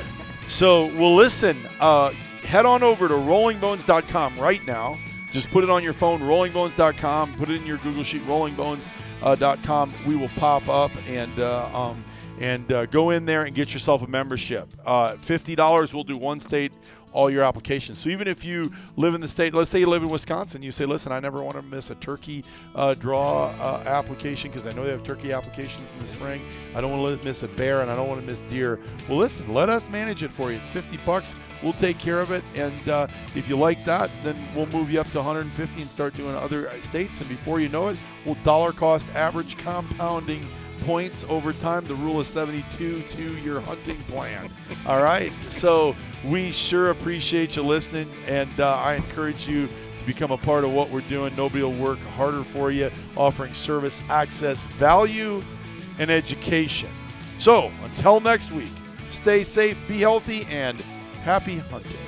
C: So, well, listen, uh, head on over to rollingbones.com right now. Just put it on your phone, rollingbones.com. Put it in your Google Sheet, rollingbones.com. We will pop up, and uh, um, and uh, go in there and get yourself a membership. Uh, $50 We'll do one state all your applications. So even if you live in the state, let's say you live in Wisconsin, you say, listen, I never want to miss a turkey uh, draw uh, application because I know they have turkey applications in the spring. I don't want to miss a bear and I don't want to miss deer. Well, listen, let us manage it for you. It's 50 bucks. We'll take care of it. And uh, if you like that, then we'll move you up to 150 and start doing other states. And before you know it, we'll dollar cost average compounding points over time. The rule of 72 to your hunting plan. All right. So we sure appreciate you listening, and uh, I encourage you to become a part of what we're doing. Nobody will work harder for you, offering service, access, value, and education. So until next week, stay safe, be healthy, and happy hunting.